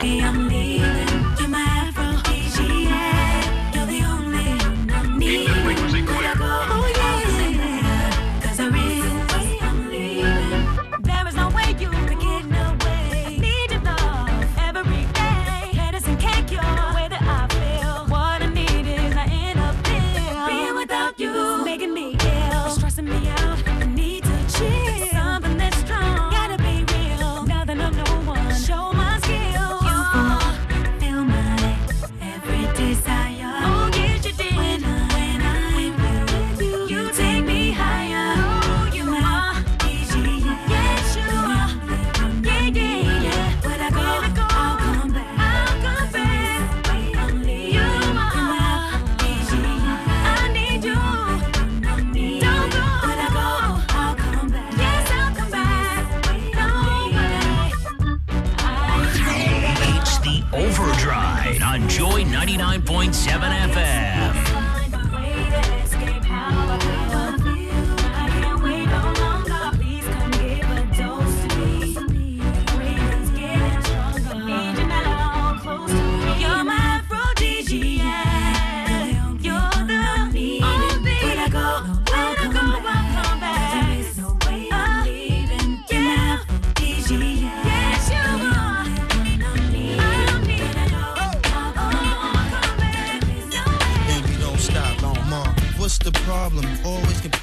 It's 99.7 FM.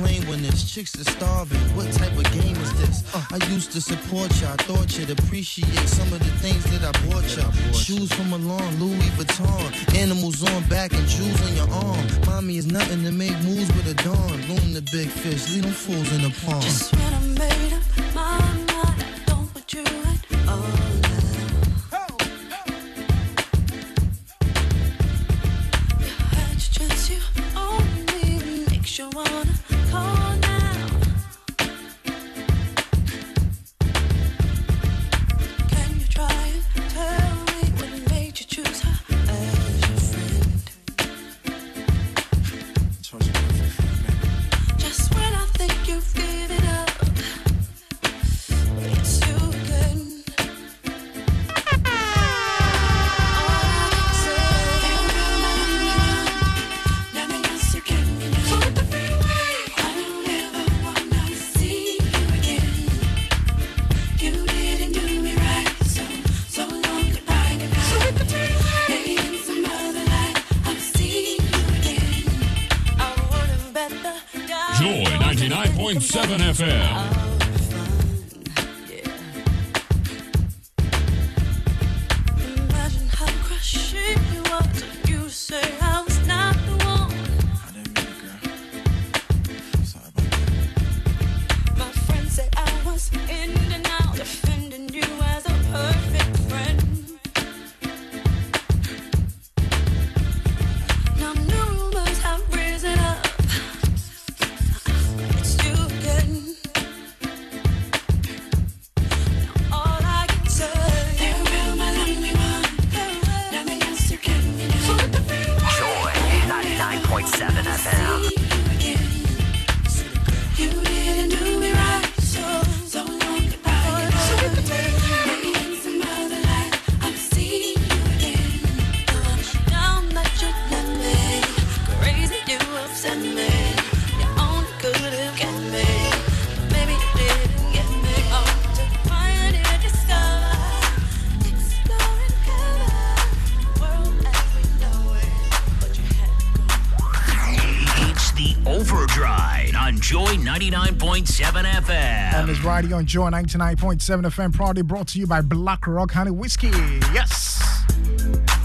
Complain when there's chicks that starving. What type of game is this? Uh, I used to support. I thought you'd appreciate some of the things that I bought you. Shoes from Milan, Louis Vuitton. Animals on back and jewels on your arm. Mommy is nothing to make moves with a dawn. Loon the big fish, leave them fools in the pond. Just I made up Joy 99.7 FM. FM. On radio on Joy 99.7 FM, proudly brought to you by Black Rock Honey Whiskey. Yes.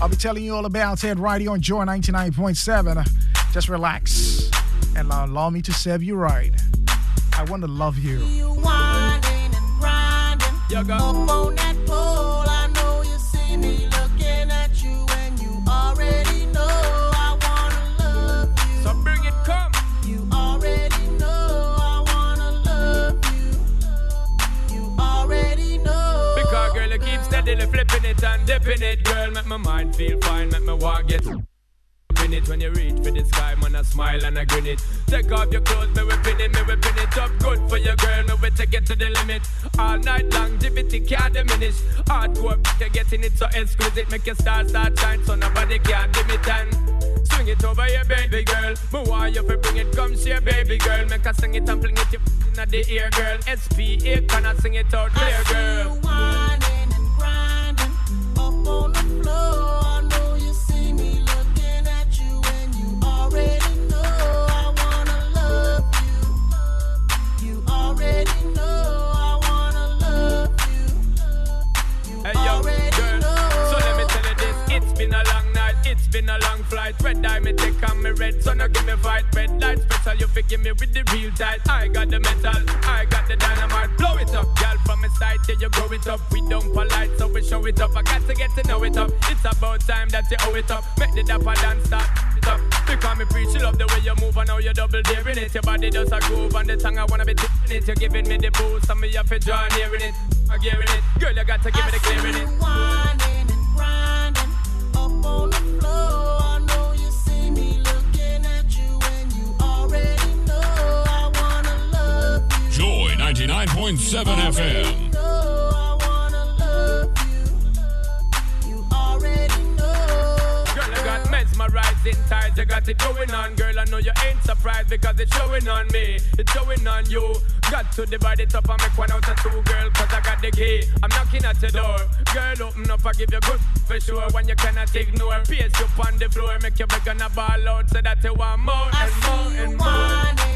I'll be telling you all about it right here on Joy 99.7. Just relax and allow, allow me to serve you right. I want to love you. You Hardcore, you're getting it so exquisite. Make your stars start shine, so nobody can dim it and swing it over your baby girl. Me want you to bring it, come see your baby girl. Make her sing it and fling it you in the ear, girl. SPA, can I sing it out clear, girl? Double daring it. Your body does a groove, and the tongue I wanna be tipping it. You're giving me the boost, and me have to join hearing it. I'm gearing it, girl, you got to give me the clearing it. Whining and grinding up on the floor. I know you mesmerizing ties, you got it going on. Girl, I know you ain't surprised because it's showing on me. It's showing on you. Got to divide it up and make one out of two, girl, cause I got the key. I'm knocking at your door. Girl, open up, I give you good for sure. When you cannot ignore, pace you on the floor, make you beg on a ball out so that you want more I and more see you and more.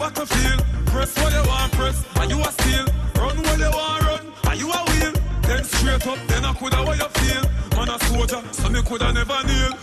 battlefield. Press what you want, press, and you a steal. Run what you want, run, and you a wheel. Then straight up, then I coulda what you feel. Man a soldier, so me coulda never kneel.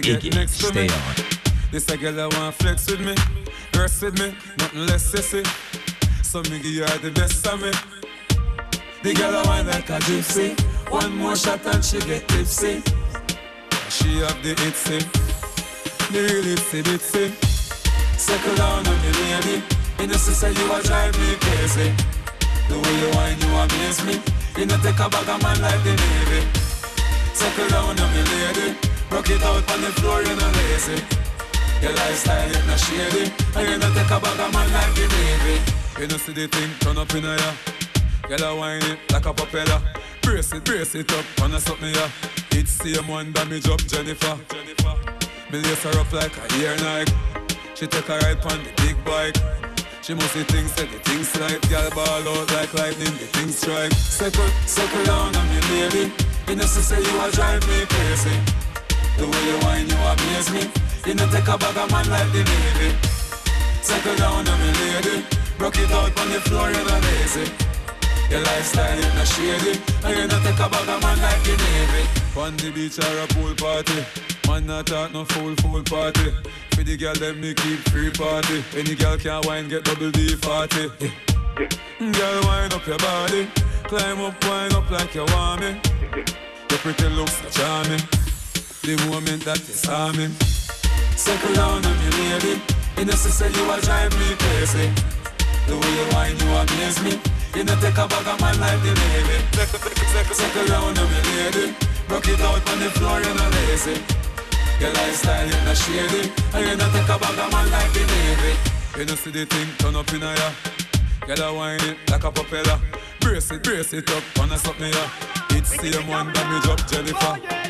Ignatius Iggy. Stay on. This a girl I want flex with me, verse with me, nothing less sissy. So me give you all the best of me. The girl I want like a gypsy. One more shot and she get tipsy. She have the itsy, the real itsy bitsy. Settle down on me, lady. You know, sister, you a drive me crazy. The way you whine, you amaze me. You know, take a bag of man like the Navy. Settle down on me, lady. Rock it out on the floor, you're know, lazy. Your lifestyle, you know, shady. And you know, take a bag of man like the Navy. You know, see the thing turn up in a ya. Girl, I whine it like a propeller. Brace it, brace it up, wanna suck me ya. It's same one damage up, Jennifer. Me lace her up like a ear Nike. She take a ride on the big bike. She must see things, say the things like Girl ball out like lightning, the things strike Circle, circle down on me, baby You know, she say you a drive me crazy The way you whine, you amaze me. You know, take a bag of man like the Navy. Circle down on me, lady. Rock it out on the floor, you know, lazy Your lifestyle, you know, shady. And you know, take a bag of man like the Navy. On the beach or a pool party. Man not talk no fool fool party. For the girl them me keep free party. Any girl can wine get double D party yeah. Girl wind up your body. Climb up wind up like you want me. Your pretty looks so charming The moment that you saw me. Circle down on me lady. You know say you a drive me crazy. The way you whine you amaze me. You know take a bag of man like the Navy Circle, down on me lady. Rock it out on the floor you know lazy. Your lifestyle, you know shady. And you know take a bag of man like the Navy You know see the thing turn up in a ya. Girl a whine it like a propeller. Brace it, brace it up, wanna me ya. It's same one that damage up Jennifer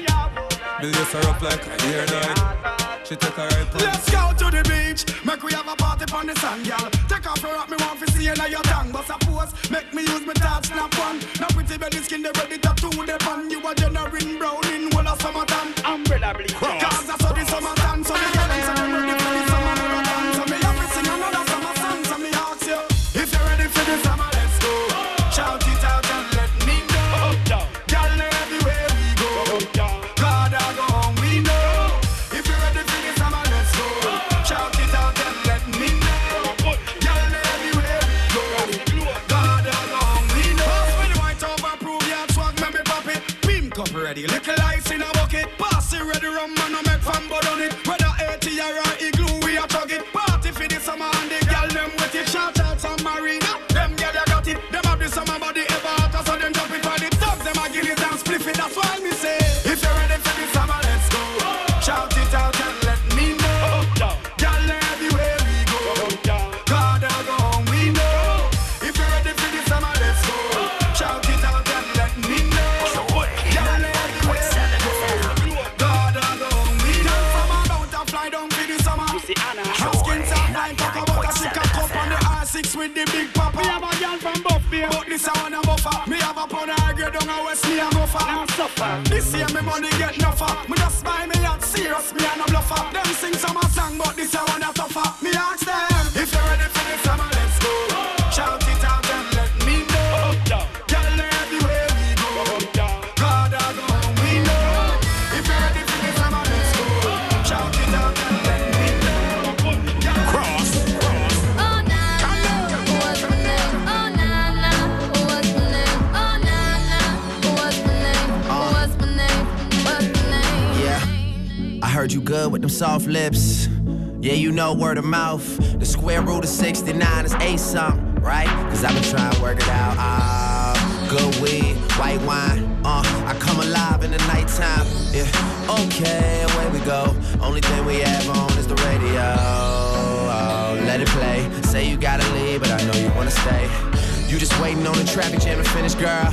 Me lace her up like a hair night She take a ride pon Let's go to the beach, make we have a party on the sand, girl. Take off your rock, me want to see you now your tongue. But suppose, make me use my top snap one. Now pretty belly skin, they ready to do the pan. You a generating brown in whole of summertime. Umbrella bleach. Cause I saw the summertime, so the girl them say them ready for the summer marathon. So me have to sing another summer song, so me ask you, if you're ready for the summer, This year me money get nuffer. Me just buy me yacht, serious, me a no bluffer. Them sing some a song, but this I wanna tougher. Me ask them soft lips. Yeah, you know word of mouth. The square root of 69 is a something, right? Cause I've been trying to work it out. Ah, good weed, white wine. Uh, I come alive in the nighttime. Yeah, okay, away we go. Only thing we have on is the radio. Oh, let it play. Say you gotta leave, but I know you wanna stay. You just waiting on the traffic jam to finish, girl.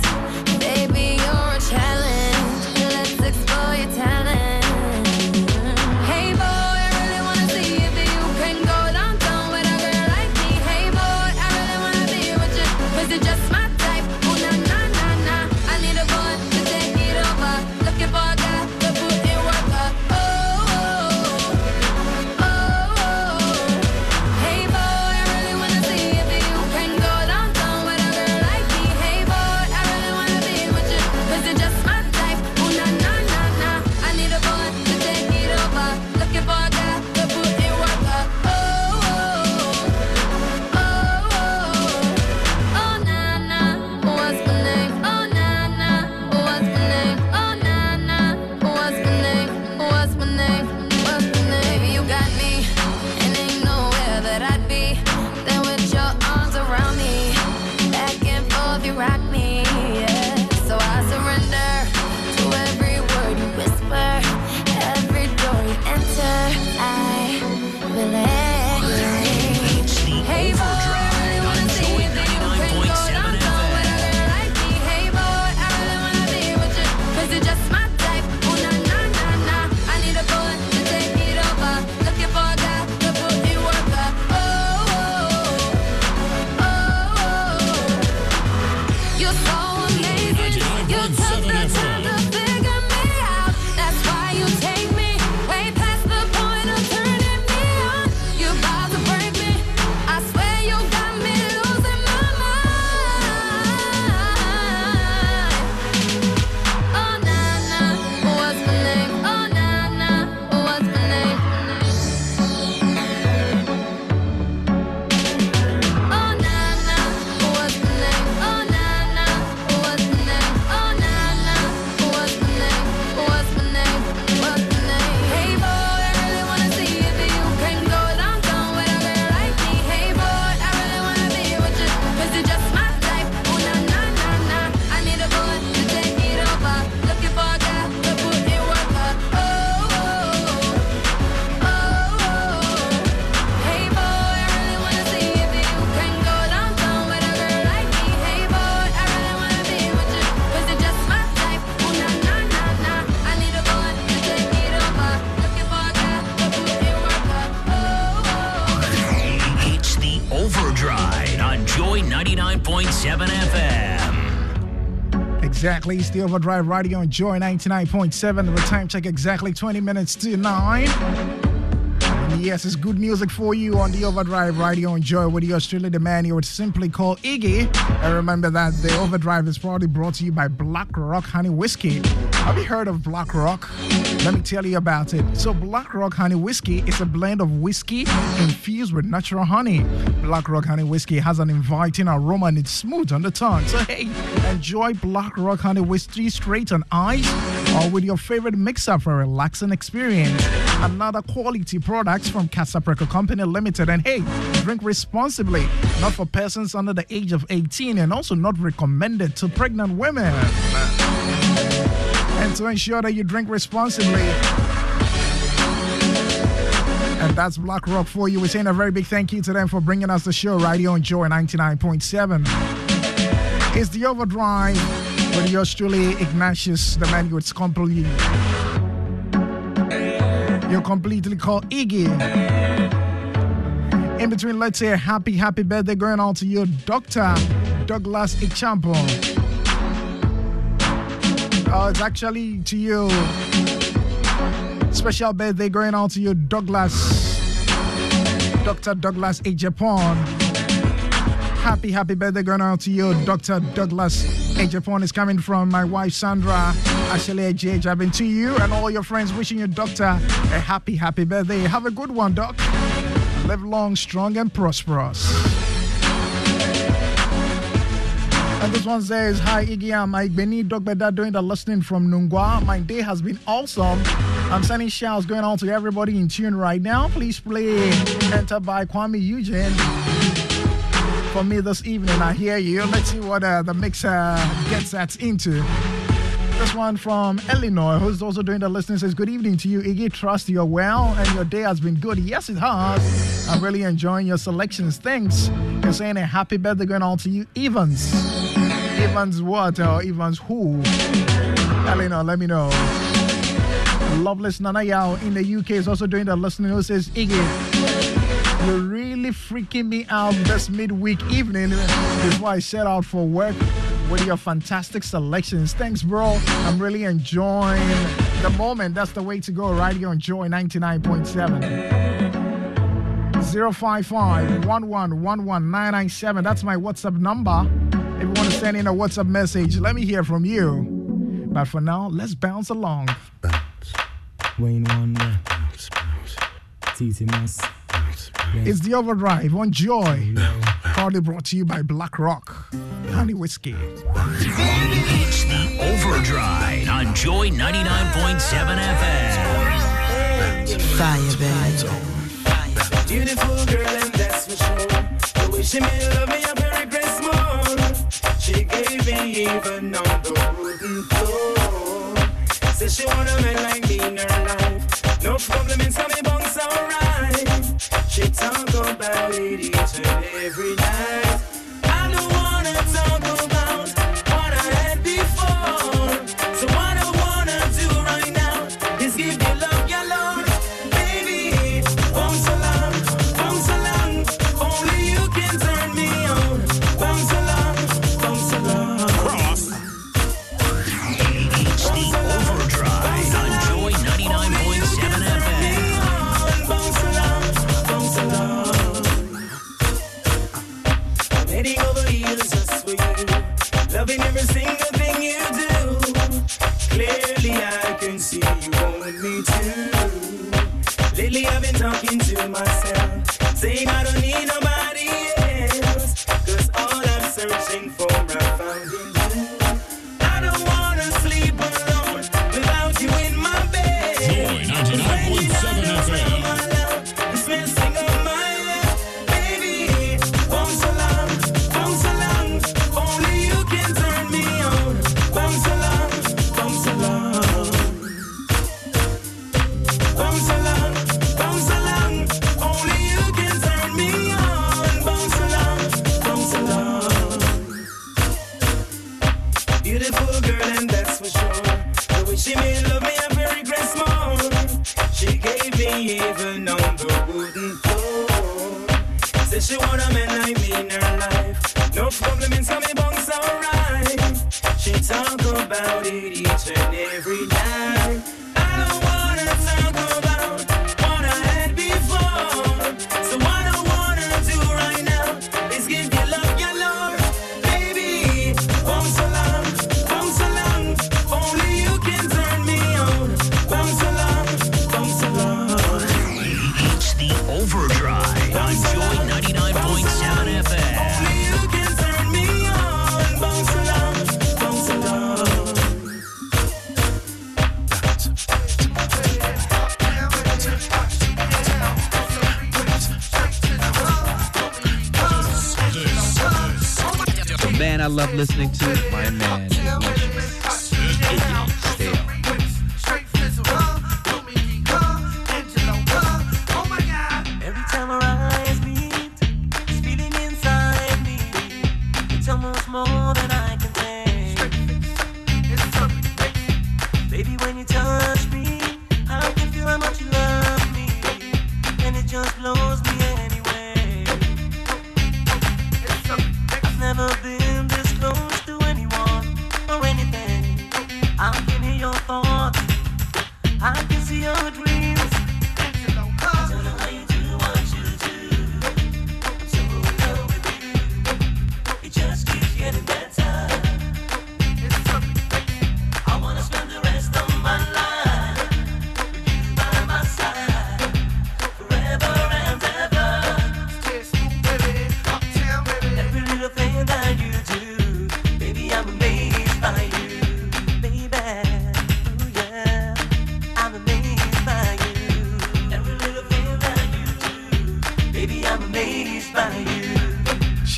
Exactly. It's the Overdrive Radio on Joy 99.7. The time check exactly 20 minutes to 9. And yes, it's good music for you on the Overdrive Radio on Joy with yours truly, the man you would simply call Iggy. And remember that the Overdrive is probably brought to you by Black Rock Honey Whiskey. Have you heard of Black Rock? Let me tell you about it. So, Black Rock Honey Whiskey is a blend of whiskey infused with natural honey. Black Rock Honey Whiskey has an inviting aroma and it's smooth on the tongue. So, hey, enjoy Black Rock Honey Whiskey straight on ice or with your favorite mixer for a relaxing experience. Another quality products from Kasapreko Company Limited. And hey, drink responsibly, not for persons under the age of 18 and also not recommended to pregnant women. To ensure that you drink responsibly. And that's Black Rock for you. We're saying a very big thank you to them for bringing us the show right here on Joy 99.7. It's the Overdrive with yours truly, Ignatius, the man with completely. You're completely called Iggy. In between, let's say a happy, happy birthday going on to your Dr. Douglas Ichampo. Oh, it's actually to you. Special birthday going out to you, Douglas. Dr. Douglas A. Japan. Happy, happy birthday going out to you, Dr. Douglas A. Japan is coming from my wife, Sandra. Actually, a J. Jabbing to you and all your friends wishing your doctor a happy, happy birthday. Have a good one, Doc. Live long, strong, and prosperous. And this one says, Hi Iggy, I'm Mike Benny, Doc Beda doing the listening from Nungua. My day has been awesome. I'm sending shouts going on to everybody in tune right now. Please play Enter by Kuami Eugene for me this evening. I hear you. Let's see what uh, the mixer gets that into. This one from Eleanor, who's also doing the listening, says, Good evening to you, Iggy. Trust you're well and your day has been good. Yes, it has. I'm really enjoying your selections. Thanks. You're saying a happy birthday going on to you, Evans. Evans what or Evans who? Eleanor, let me know. Loveless Nana Yao in the UK is also doing the listening, who says, Iggy, you're really freaking me out this midweek evening before I set out for work with your fantastic selections. Thanks, bro. I'm really enjoying the moment. That's the way to go right here on Joy 99.7. 055 1111997. That's my WhatsApp number. Send in a WhatsApp message, let me hear from you. But for now, let's bounce along. Bounce. Wayne Wonder. Bounce, bounce. TT Moss. It's the Overdrive on Joy. Proudly brought to you by Black Rock, Honey Whiskey. It's the Overdrive on Joy 99.7 FM. Fire, baby. Beautiful girl, and that's for sure. The way she made love me a very grace more. She gave me even on the wooden floor. Said she want a man like me in her life. No problem in some bunks alright. She talk about it each and every night.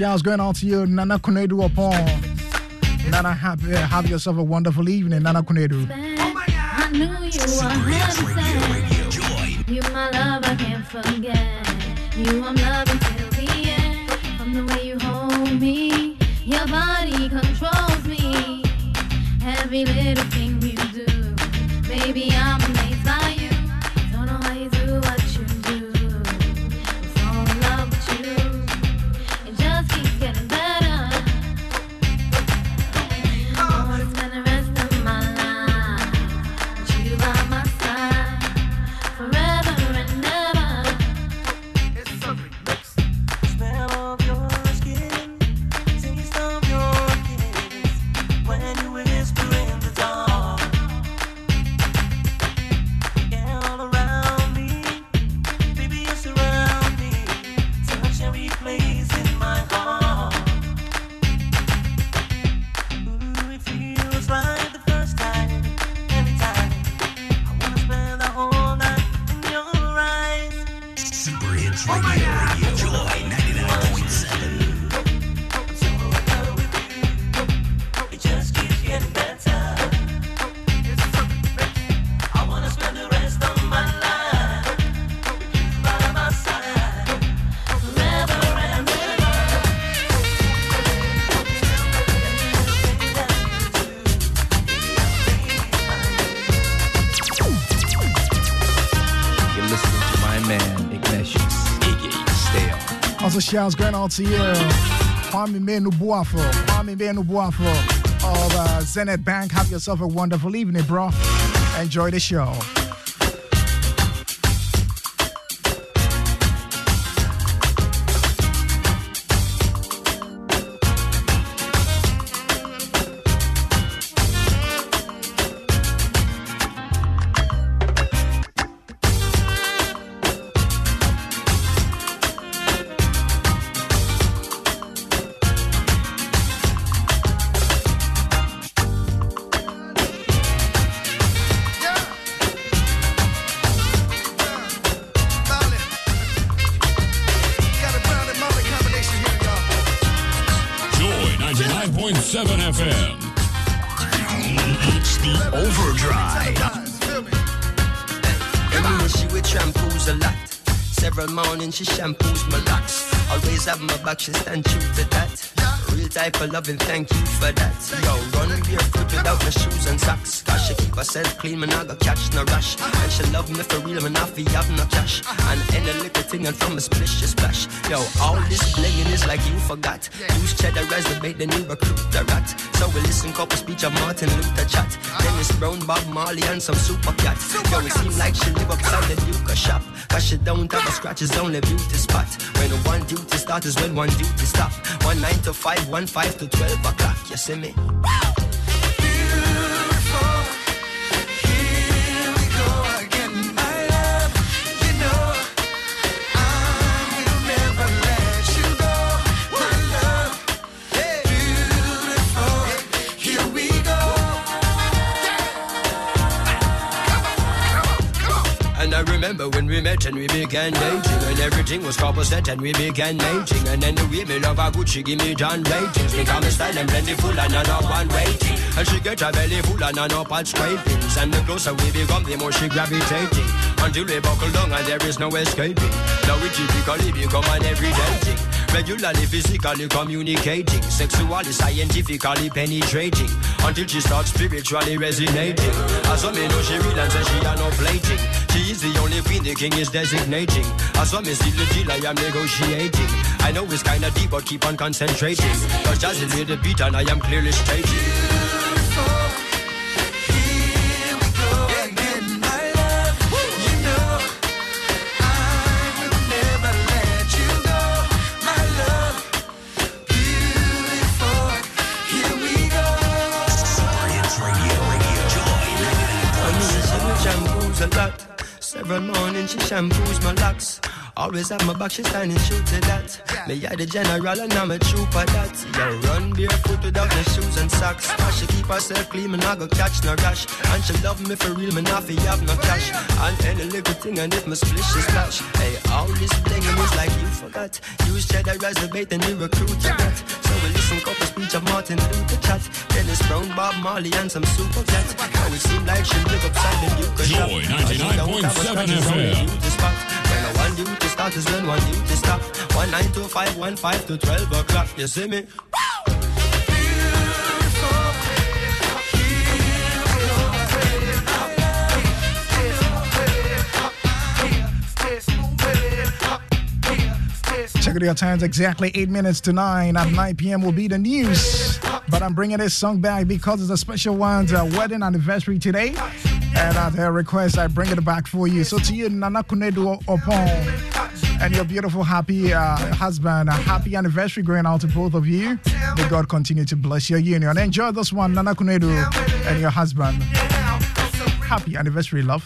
Shouts going out to you, Nana Kunedu Opon. Nana, have, uh, have yourself a wonderful evening, Nana Kunedu. I knew you were 100%. You my love, I can't forget. You I'm loving till the end. From the way you hold me, your body controls me. Every little thing you do, baby, I'm shouts going out to you, Kwame Menu Buafo, Kwame Menu Buafo of uh, Zenith Bank. Have yourself a wonderful evening, bro. Enjoy the show. She stand true to that. Real type of loving, thank you for that. Yo, run barefoot without my shoes and socks. Cause she keep herself clean, man, I got catch no rush. And she love me for real, man, I feel have no cash. And any little thing and from a splish, she splash. Yo, all this blinging is like you forgot. Use cheddar as the bait, the new recruit the rat. So we listen couple speech of Martin Luther chat. Dennis Brown, Bob Marley, and some super cat. Yo, it seem like she live upside the Duke shop. Cause she don't have a scratch, it's only beauty spot. When one duty start is when one duty stop. One nine to five, one five to twelve o'clock. You see me? Met and we began dating. And everything was set and we began mating. And then the way me love her good, she give me John ratings. Me come style and plentiful and I not one rating. And she get her belly full and I know part scrapings. And the closer we become, the more she gravitating. Until we buckle down and there is no escaping. Now we typically become an everyday thing. Regularly, physically communicating. Sexually, scientifically penetrating until she starts spiritually resonating. As me know oh, she real and say she are no plating. She is the only queen the king is designating. As me see the deal I am negotiating. I know it's kinda deep but keep on concentrating. Cause just little beat and I am clearly stating. Several mornings she shampoos my locks. Always have my back, she standing shoot to that. Me are the general and I'm a trooper that. Yo, run barefoot without no shoes and socks. Cause she keep herself clean, me not go catch no rash. And she love me for real, me not fi have no cash. And any little thing and if my splish is splash. Hey, all this blinging is like you forgot. Use cheddar as a bait and you recruit to that. So we listen couple speech of Martin Luther chat. Dennis Brown, Bob Marley and some super cat. Now it seem like she live upside the Joy 99.7 FM. When I want you to start is when you to stop. One nine two five one five to twelve o'clock. You see me? Check it out times exactly 8 minutes to 9. At 9 p.m. will be the news. But I'm bringing this song back because it's a special one's uh, wedding anniversary today. And at their request, I bring it back for you. So to you, Nana Kunedu Opon, and your beautiful, happy uh, husband, a happy anniversary going out to both of you. May God continue to bless your union. Enjoy this one, Nana Kunedu and your husband. Happy anniversary, love.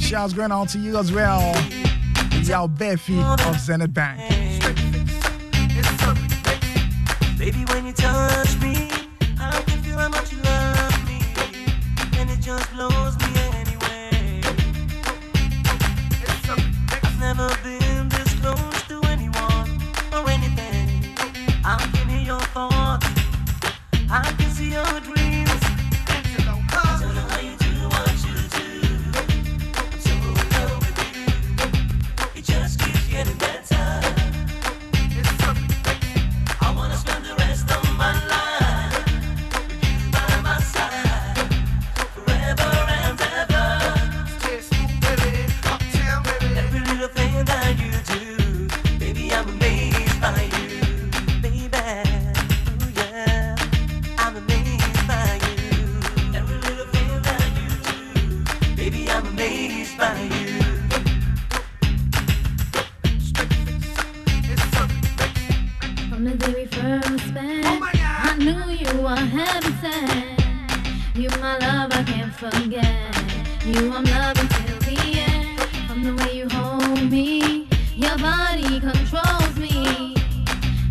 Shouts going out to you as well. Yao Befi of Zenith Bank. Baby, when you touch me, I can feel how much you love me, and it just blows me anyway. I've never been this close to anyone or anything. I can hear your thoughts, I can see your dreams. You my love, I can't forget. You I'm loving till the end. From the way you hold me, your body controls me.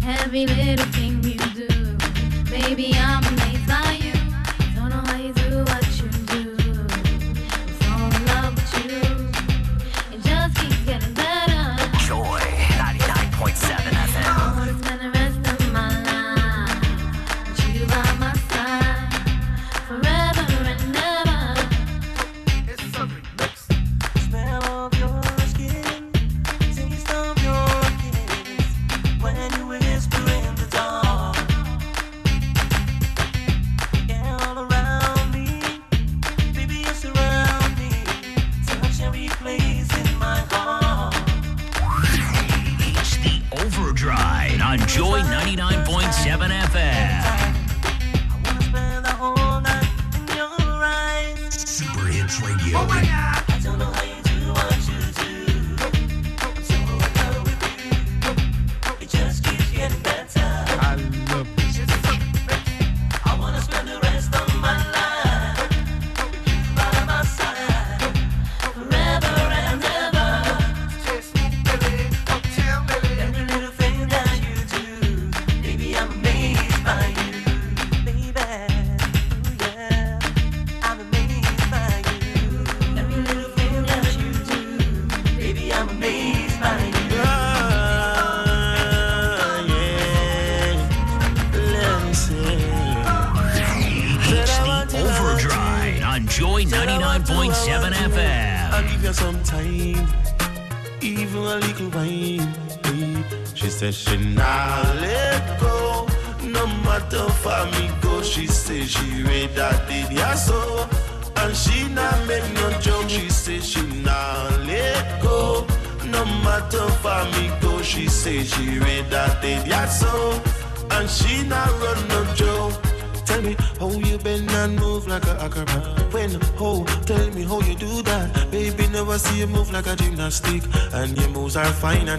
Every little thing you do, baby, I'm amazed by you. Don't know how you do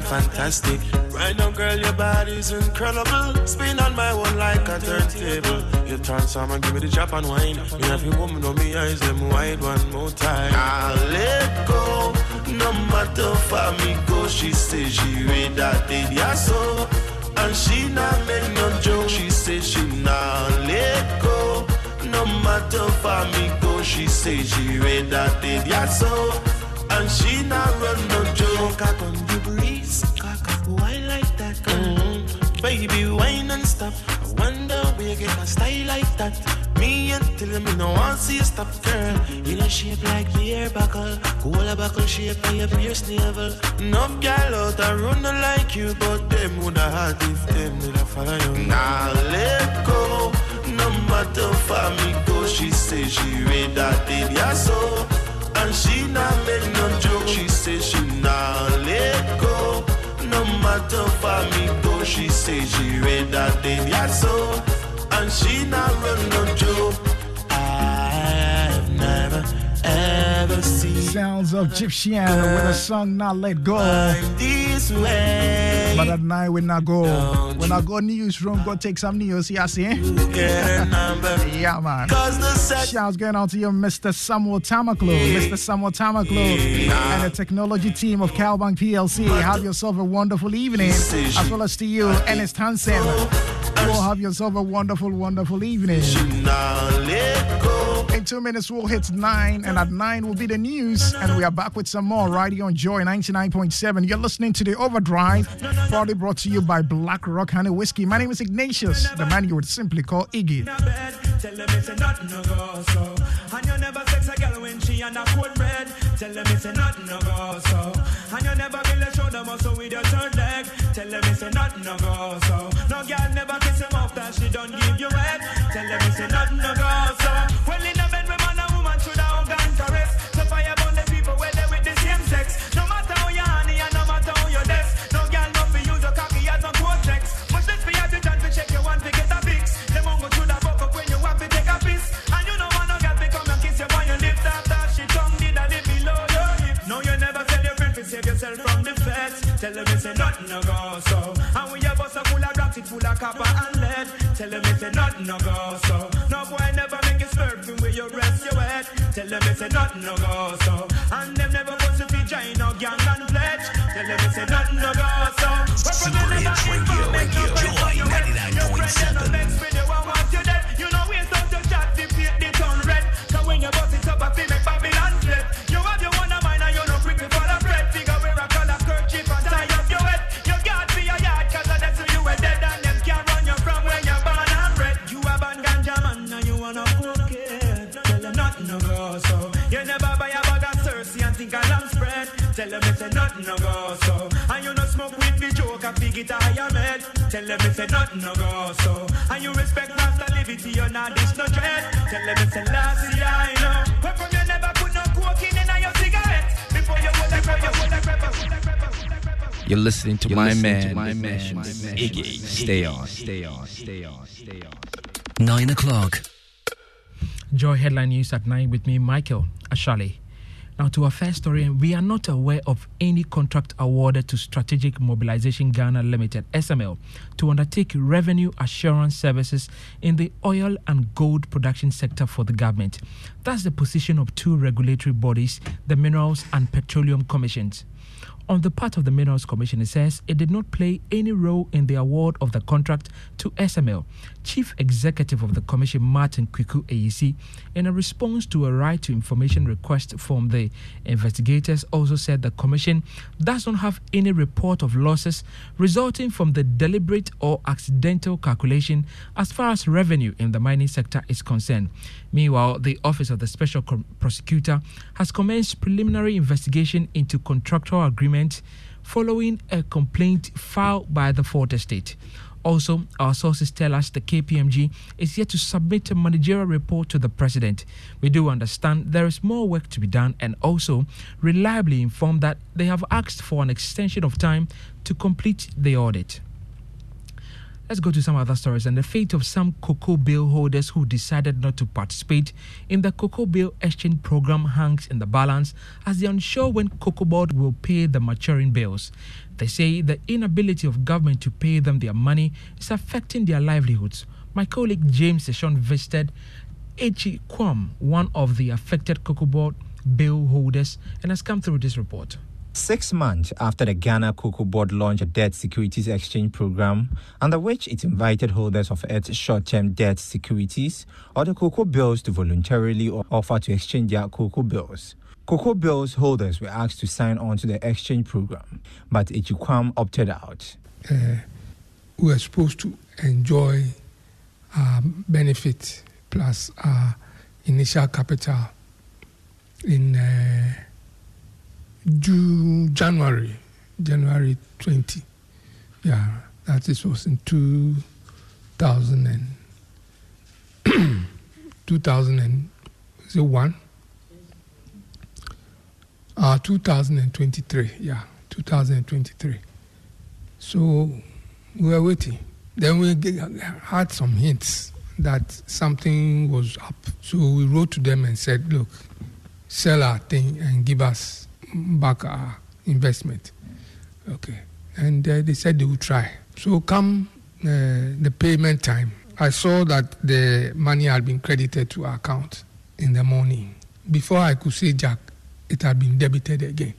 fantastic. Right now, girl, your body's incredible. Spin on my one like a turntable. You transform and give me the chop and wine. Me have you woman on me eyes, them wide one more time. I'll let go. No matter for me go, she say she read that did ya so. And she not make no joke, she say she not let go. No matter for me go, she say she read that did ya so. See you stop, girl. You know shape like beer buckle, cola buckle shape by your pierce navel. Enough gal out a run no like you, but them woulda had if them did follow you. Nah, let go. No matter for me go, she say she read that did ya so. And she not make no joke, she say she not let go. No matter for me go, she say she read that did ya so. And she not run no joke. Sounds of Egyptian with a song Not Let Go. this way. But at night we not go. When I go newsroom, go take some news. Yeah, see? yeah, man. Shouts going out to you, Mr. Samuel Tamaklo. Mr. Samuel Tamaklo and the technology team of Calbank PLC. Have yourself a wonderful evening. As well as to you, Ernest Hansen. All have yourself a wonderful, wonderful evening. Two minutes, we'll hit nine, and at nine will be the news. And we are back with some more right here on Joy 99.7. You're listening to the Overdrive, proudly brought to you by Black Rock Honey Whiskey. My name is Ignatius, the man you would simply call Iggy. Tell them it's no go so. And you never them show the muscle with your third leg. Tell them it's no go so. No girl never kiss him off that she don't give you head. Tell them it's no go so. Tell them it's a nothing no go so. And when your bus a full of rocks, it full of copper and lead. Tell them it's a nothing no go so. No boy never make you slurp from where you rest your head. Tell them it's a nothing no go so. And them never bust to be join no gang and pledge. Tell them it's a nothing no go so. Super Hits Radio, Radio, Joy 99.7. Tell them it's a nothing no go so. And you no smoke with the joke and fig it a higher med. Tell them it's a nothing no go so. And you respect master liberty, you're not this no dread. Tell them it's a last year, I know. Where from you never put no coke in in your cigarette. Before you would have crept, you would have crept. You're listening to You're my listening man, to my Iggy. man, Iggy. Stay on, stay on, stay on, stay on. Nine o'clock. Joy headline news at 9 with me, Michael Ashali. Now, to our first story, we are not aware of any contract awarded to Strategic Mobilization Ghana Limited, SML, to undertake revenue assurance services in the oil and gold production sector for the government. That's the position of two regulatory bodies, the Minerals and Petroleum Commissions. On the part of the Minerals Commission, it says it did not play any role in the award of the contract to SML. Chief Executive of the Commission, Martin Kwaku Ayisi, in a response to a right to information request from the Investigators also said the commission does not have any report of losses resulting from the deliberate or accidental calculation as far as revenue in the mining sector is concerned. Meanwhile, the Office of the Special Prosecutor has commenced preliminary investigation into contractual following a complaint filed by the Fourth Estate. Also, our sources tell us the KPMG is yet to submit a managerial report to the president. We do understand there is more work to be done and also reliably informed that they have asked for an extension of time to complete the audit. Let's go to some other stories and the fate of some cocoa bill holders who decided not to participate in the cocoa bill exchange program hangs in the balance as they are unsure when cocoa board will pay the maturing bills. They say the inability of government to pay them their money is affecting their livelihoods. My colleague James Seshon visited Echi Kwam, one of the affected cocoa board bill holders, and has come through this report. Six months after the Ghana Cocoa Board launched a debt securities exchange program, under which it invited holders of its short term debt securities or the cocoa bills to voluntarily offer to exchange their cocoa bills. Cocoa bills holders were asked to sign on to the exchange program, but Ichikwam opted out. uh, we are supposed to enjoy uh, benefit plus uh, initial capital in uh, June, January, January 20. Yeah, that is was in 2000 and 2001. Uh, 2023, yeah, 2023. So we were waiting. Then we had some hints that something was up. So we wrote to them and said, look, sell our thing and give us back our investment. Okay. And uh, they said they would try. So come uh, the payment time, I saw that the money had been credited to our account in the morning. Before I could say Jack, it had been debited again.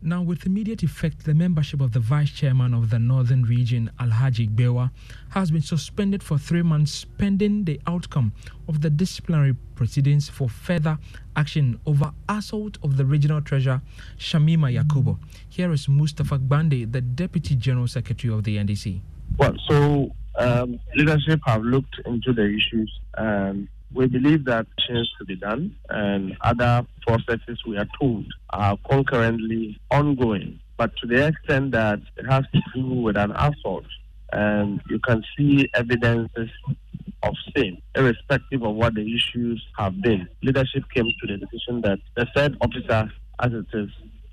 Now, with immediate effect, the membership of the vice chairman of the northern region, Alhaji Bewa, has been suspended for three months pending the outcome of the disciplinary proceedings for further action over assault of the regional treasurer, Shamima Yakubo. Here is Mustafa Gbande, the deputy general secretary of the NDC. Well, so um, leadership have looked into the issues and we believe that change to be done and other processes we are told are concurrently ongoing. But to the extent that it has to do with an assault and you can see evidences of same, irrespective of what the issues have been. Leadership came to the decision that the said officer, as it is,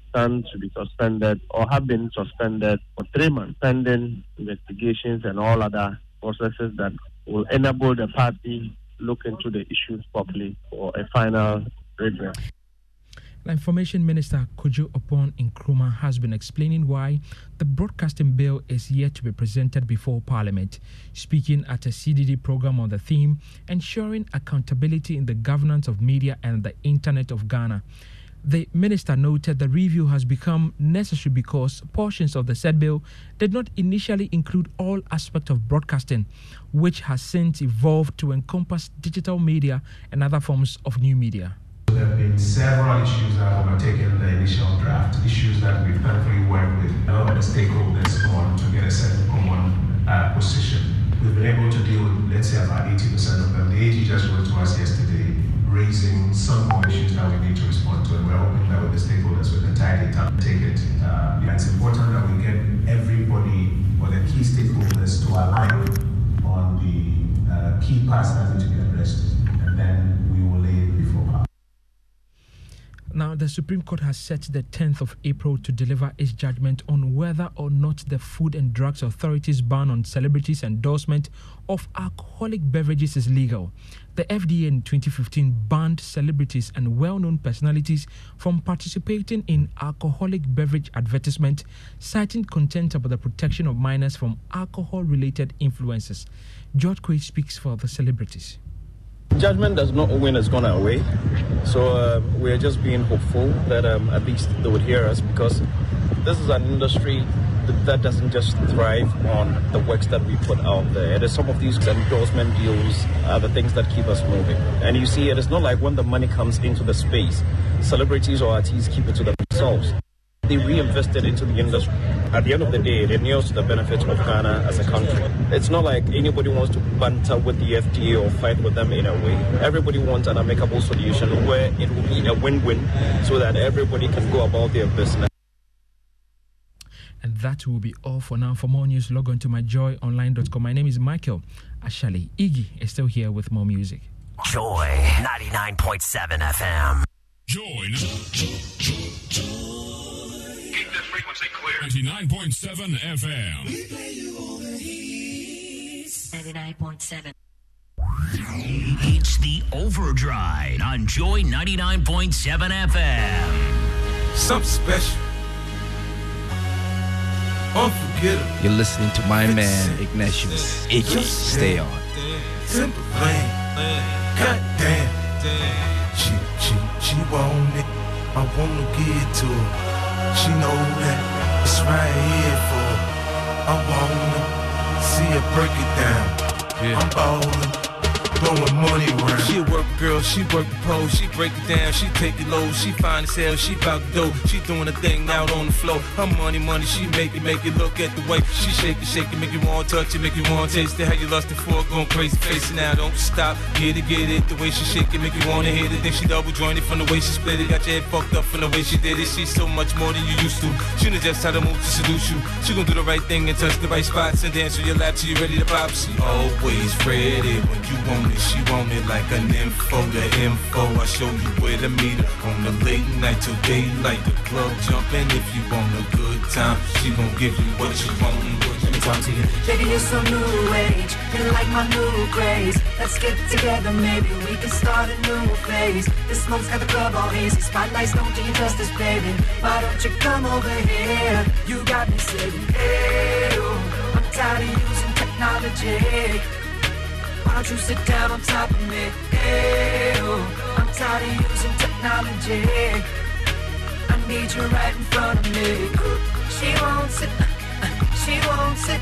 stand to be suspended or have been suspended for three months pending investigations and all other processes that will enable the party look into the issues properly for a final redress. The Information Minister Kojo Oppong Nkrumah has been explaining why the broadcasting bill is yet to be presented before Parliament, speaking at a CDD program on the theme ensuring accountability in the governance of media and the internet of Ghana. The minister noted the review has become necessary because portions of the said bill did not initially include all aspects of broadcasting, which has since evolved to encompass digital media and other forms of new media. There have been several issues that have overtaken the initial draft, issues that we've thankfully worked with a lot of the stakeholders on to get a certain common uh, position. We've been able to deal with, let's say, about 80% of them. The AG just wrote to us yesterday raising some more issues that we need to respond to, and we're hoping that with the stakeholders we can tidy up take it. Uh, it's important that we get everybody or the key stakeholders to align on the uh, key parts that need to be addressed, and then we will lay it before Parliament. Now, the Supreme Court has set the 10th of April to deliver its judgment on whether or not the Food and Drugs Authority's ban on celebrities' endorsement of alcoholic beverages is legal. The FDA in 2015 banned celebrities and well known personalities from participating in alcoholic beverage advertisement, citing content about the protection of minors from alcohol related influences. George Quaye speaks for the celebrities. Judgment does not win has gone our way. So uh, we're just being hopeful that um, at least they would hear us because this is an industry that doesn't just thrive on the works that we put out there. It is some of these endorsement deals are the things that keep us moving. And you see, it is not like when the money comes into the space, celebrities or artists keep it to themselves. They reinvest it into the industry. At the end of the day, it inures to the benefits of Ghana as a country. It's not like anybody wants to banter with the FDA or fight with them in a way. Everybody wants an amicable solution where it will be a win-win so that everybody can go about their business. And that will be all for now. For more news, log on to myjoyonline.com. My name is Michael Ashali. Iggy is still here with more music. Joy 99.7 FM. Joy. Keep this frequency clear. 99.7 FM. 99.7. It's the Overdrive on Joy 99.7 FM. Something special. Unforgettable. You're listening to my man Ignatius. Iggy, stay on. Simple thing. Goddamn. She, she, she want it. I wanna give it to her. She know that it's right here for her. I wanna see her break it down. I'm ballin'. Throwing money around. She work girl, she work the pole, she break it down, she take it low, she fine as hell, she bout the dough, she doing a thing out on the floor. Her money, money, she make it, make it look at the way she shake it, shake it, make you want to touch it, make you want to taste it. How you lost it for, going crazy, face it now, don't stop, get it, get it. The way she shake it, make you wanna hit it. Then she double jointed from the way she split it, got your head fucked up from the way she did it. She's so much more than you used to. She knows just how to move to seduce you. She gon' do the right thing and touch the right spots and dance on your lap till you ready to pop. She always ready when you want it. She want it like an info, the info. I show you where to meet her on the late night till daylight. The club jumping if you want a good time. She gon' give you what you want. Let me talk to you. Baby, you're so new age. You like my new craze. Let's get together, maybe we can start a new phase. This smoke's got the club all hazy. Spotlights don't do you justice, baby. Why don't you come over here? You got me saying, hey, oh, I'm tired of using technology. Don't you sit down on top of me? Oh, I'm tired of using technology. I need you right in front of me. She won't sit. She won't sit,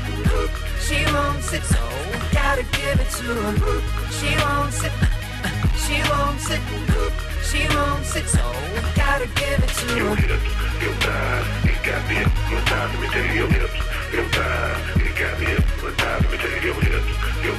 she won't sit, so gotta give it to her. She won't sit, she won't sit, she won't sit, so gotta give it to her. Your hips, your thighs, it got me hypnotized. Let me tell you, your hips, your it got me hypnotized. Let me tell you, your hips, your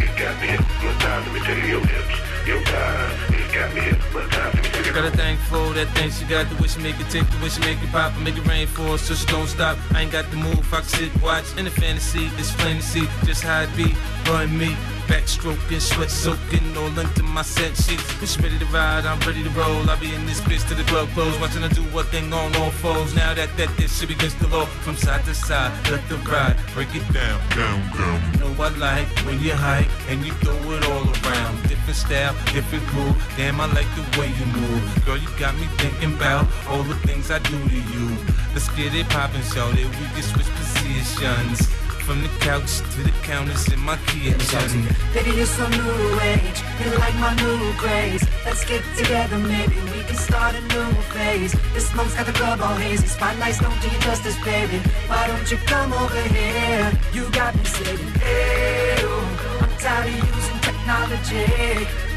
it got me hypnotized. Let me tell you, your hips, it got me hypnotized. Let me tell you, Got a thing for that thing she got the wish make it tick, the wish make it pop, make it rain for us so she don't stop. I ain't got the move, I can sit, watch in the fantasy, to see just how it be, and me. Backstroking, sweat soaking, all into my set sheets. She ready to ride, I'm ready to roll. I'll be in this bitch till the club close, watching her do what thing on all fours. Now that that this shit begins to low, from side to side, let the ride, break it down, down, down. You know I like when you hike and you throw it all around. Different style, different groove. Damn, I like the way you move. Girl, you got me thinking about all the things I do to you. Let's get it poppin', show that we can switch positions. From the couch to the counters in my kitchen. Baby, you're so new age. You like my new craze. Let's get together, maybe we can start a new phase. This smoke's got the club all hazy. Spotlights don't do you justice, baby. Why don't you come over here? You got me saying, hey, I'm tired of using technology.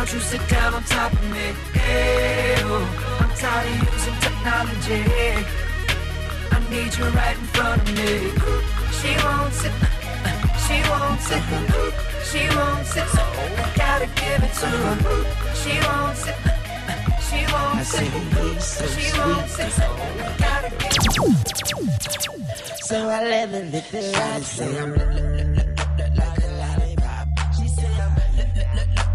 Don't you sit down on top of me? Hey, oh, I'm tired of using technology. I need you right in front of me. She won't sit, she won't sit, she won't sit, so gotta give it to her. She won't sit, she won't sit, she won't sit, so gotta give it So I live a little life, say I'm li- li- li- li- li- like a lollipop. She say I'm like a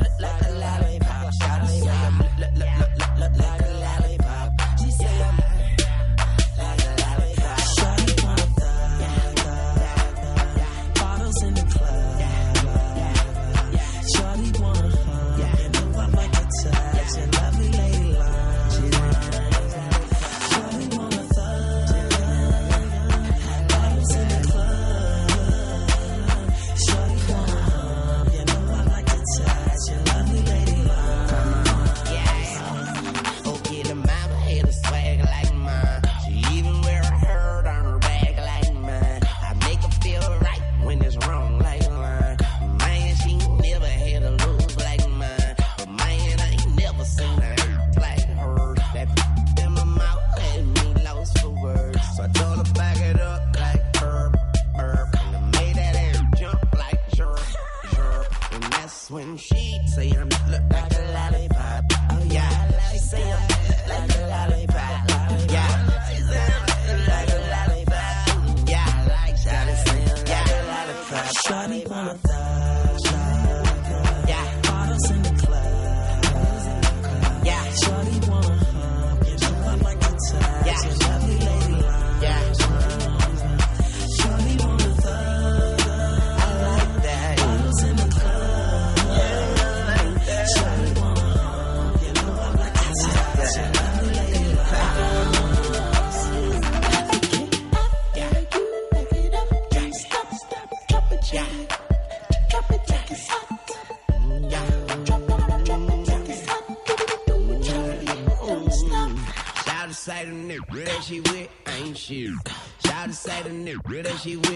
that she with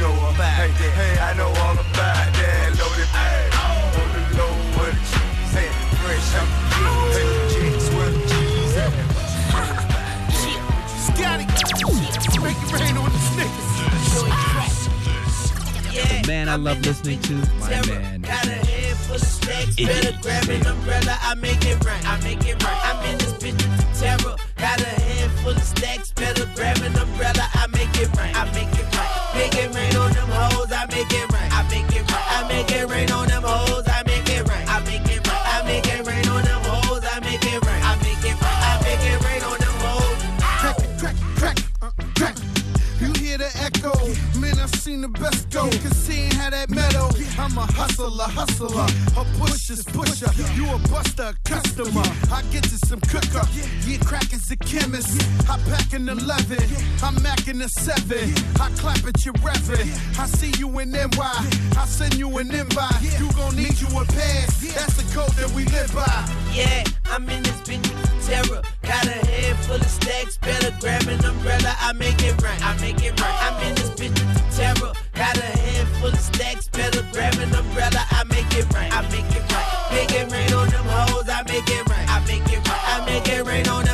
know about that? Hey, I know all about that. Loaded, hey, on the low where the cheese at. Fresh out the jet, hey, jets where the cheese at. Scotty, make it rain on the The man I love listening to, my man. Got a head full of stacks, better grab an umbrella, I make it rain, I make it rain. I'm in this bitch with the terror. Got a head full of stacks, better a hustler. A pusher's pusher. You a buster, customer. I get to some cooker. Yeah, crack is a chemist. I pack an 11. I'm macking a 7. I clap at your reverend. I see you in NY. I send you an invite. You gon' need you a pass. That's the code that we live by. Yeah, I'm in this with terror. Got a head full of stacks, better grab an umbrella. I make it rain, I make it rain. I'm in this bitch with terror. Got a head full of stacks, better grab an umbrella. I make it rain, I make it rain. Make it rain on them hoes, I make it rain, I make it rain. I make it rain on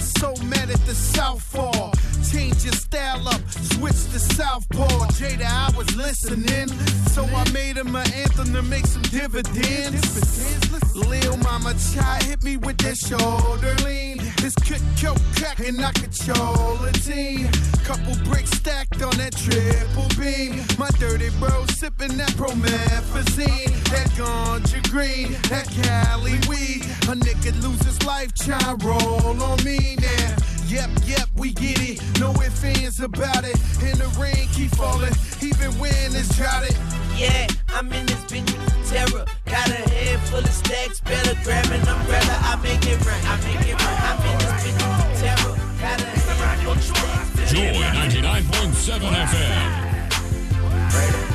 so mad at the Southpaw? Change your style up, switch to Southpaw. Jada, I was listening, so I made him an anthem to make some dividends. Lil Mama Chai hit me with that shoulder lean. This kick, kill, crack, and I control a team. Couple bricks stacked on that triple beam. My dirty bro sipping that promethazine. That ganja green, that Cali weed. A nigga lose his life, try roll on me now. Yep, yep, we get it. No ifs, ands about it. And the rain keep falling, even when it's droughted. Yeah, I'm in this bitch with terror. Got a head full of stacks, better grab an umbrella. I make it rain, I make it rain. I'm in this bitch with terror. Got a head full of stacks. Joy 99.7 FM. I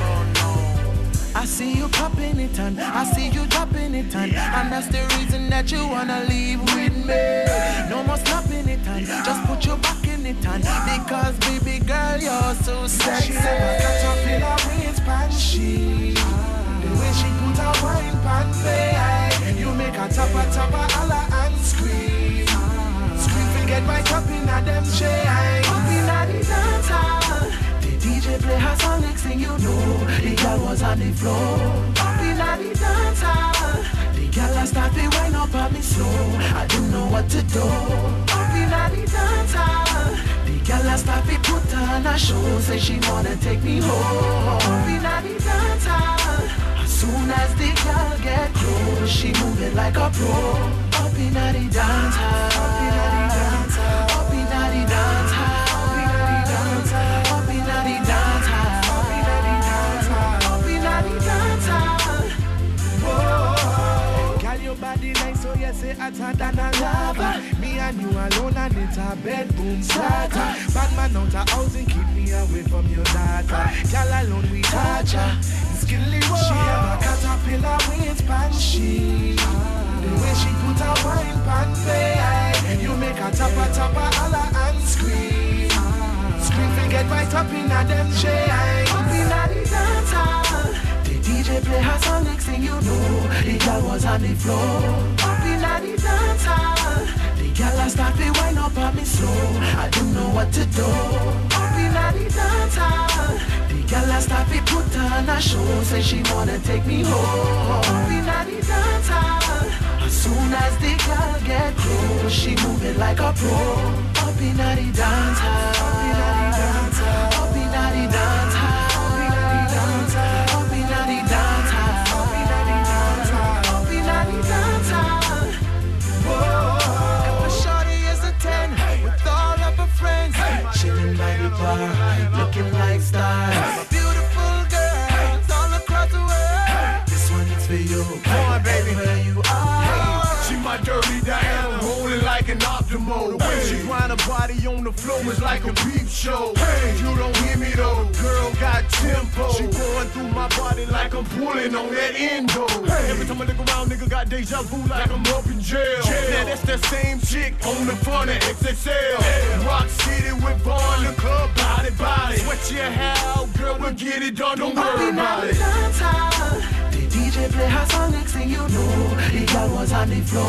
I see you popping it and I see you dropping it and and that's the reason that you wanna leave with me. No more stopping it and just put your back in it and because baby girl you're so sexy. She never catch up in her waistband, she. The way she put her wine pan me, you make her topper topper holla and scream. Scream forget right up in a them chain. Up in a the dance DJ play her song next thing you know, the girl was on the floor. Up in a the dance hall. The girl a start to wind up on me slow. I didn't know what to do. Up in a the dance hall. The girl a start put on a show, say she wanna take me home. Up in a the dance hall. As soon as the girl get close, she move it like a pro. Up in a the dance hall. Up in a the dance hall. Body nice, so you say hotter than a lava. Me and you alone and it's a bedroom starter. Bad man out of housing, keep me away from your daughter. Girl alone we torture. Skilly. She have a caterpillar waistband, she. The way she put her wine pan me, you make her topper topper holla and scream. Scream forget right up in a them chain. DJ play her song next thing you know, the girl was on the floor. Up in the dance hall. The girl a start to wind up on me slow. I don't know what to do. Up in the dance hall. The girl a start to put on a show, say she wanna take me home. Up in the dance hall. As soon as the girl get close, she move it like a pro. Up in the dance hall. Up in the dance hall. Up in the dance hall. Bar, looking like stars. Body on the floor is like a peep show. Hey, you don't hear me though, girl got tempo. She going through my body like I'm pulling on that endo. Hey, every time I look around, nigga got deja vu like I'm up in jail. Now that's that same chick on the front of XXL. Rock City with Vaughn, the club body body. Sweat your hair out, girl, we'll get it done. Don't Up worry in a about the it. Dance hall. The DJ play her song next thing you know, the girl was on the floor.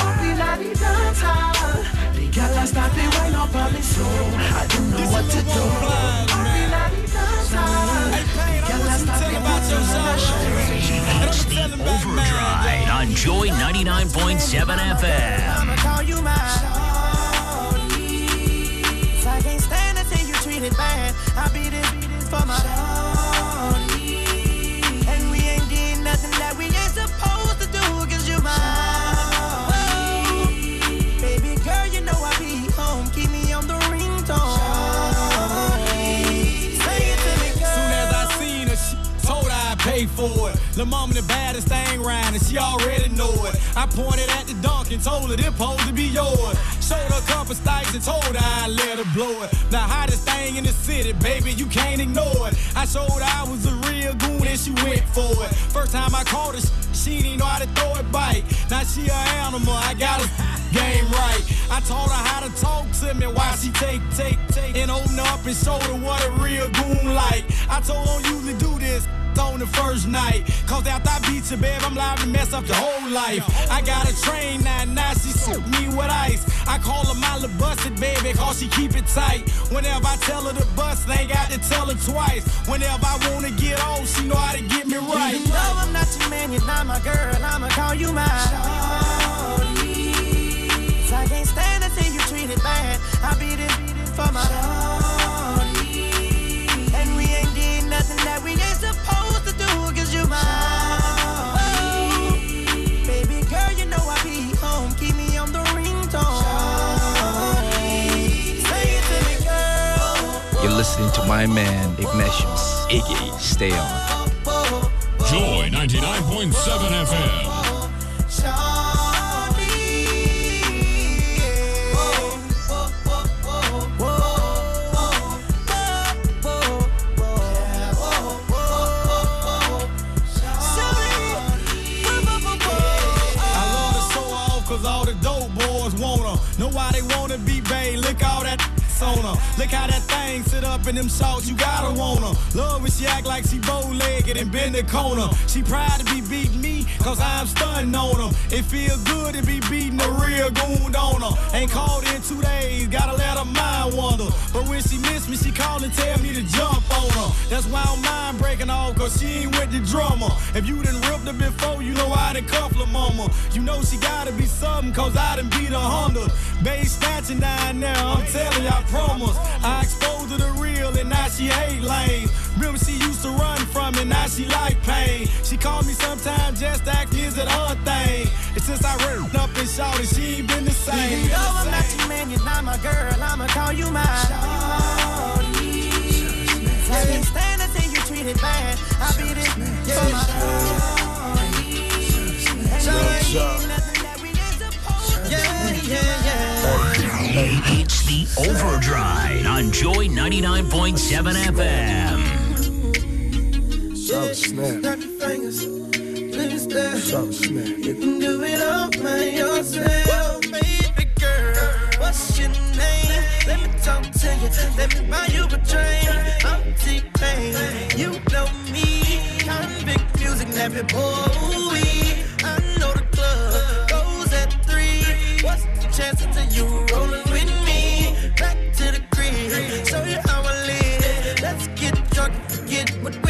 Up in a the dance hall. The girl a start to wind up on me slow. I didn't know what to do. Up in a the dance hall. The girl a start to put on a show. Overdrive on Joy 99.7 FM. I'ma call you my shawty. 'Cause I can't stand to see you treated bad. I beat it for my shawty. The mom the baddest thing round, and she already know it. I pointed at the dunk and told her this supposed to be yours. Showed her a couple and told her I'd let her blow it. The hottest thing in the city, baby, you can't ignore it. I showed her I was a real goon and she went for it. First time I caught her, she didn't know how to throw it bite. Now she a animal, I got her game right. I taught her how to talk to me while she take, take, take, and open up and show her what a real goon like. I told her usually do this on the first night. Cause after I beat you, babe, I'm liable to mess up the whole life. I got a train now, now she soak me with ice. I call her my little busted baby, cause she keep it tight. Whenever I tell her to bust, they ain't got to tell her twice. Whenever I wanna get off, she know how to get me right. Even though I'm not your man, you're not my girl, I'ma call you mine. shawty. I can't stand to see you treated bad. I beat it for my shawty. listening to my man Ignatius Iggy. Stay on. Joy 99.7 FM. Know wanna be bae, look all that on her. Look how that thing sit up in them shorts, you gotta want her. Love when she act like she bow-legged and bend the corner. She proud to be beating me, cause I'm stunting on her. It feel good to be beating a real goon on her. Ain't called in two days, gotta let her mind wander. But when she miss me, she call and tell me to jump on her. That's why I'm mind breaking off, cause she ain't with the drummer. If you done ripped her before, you know I done cuff her mama. You know she gotta be something, cause I done beat a Honda. Base snatching down there, I'm telling y'all promise. I exposed her the real and now she hate lame. Remember she used to run from it, now she like pain. She called me sometimes just to act is it her thing. And since I ripped up and shouted, she ain't been the same. You know I'm not your man, you're not my girl, I'ma call you my shawty. I can't stand to see you treated bad. I beat it for my shawty. Shawty, ain't nothing that we ain't supposed Yeah, yeah, yeah. It's the Overdrive on Joy 99.7 FM. Yeah, snap your fingers. Please stay. You can do it all by yourself. Baby girl, what's your name? Let me talk to you. Let me buy you a drink. I'm T-Pain. You know me. Konvict music, nappy boy. I know the club goes at three. What's the chances of you rolling with me? Back to the crib. Show you how I live. Let's get drunk and forget what we did. I'ma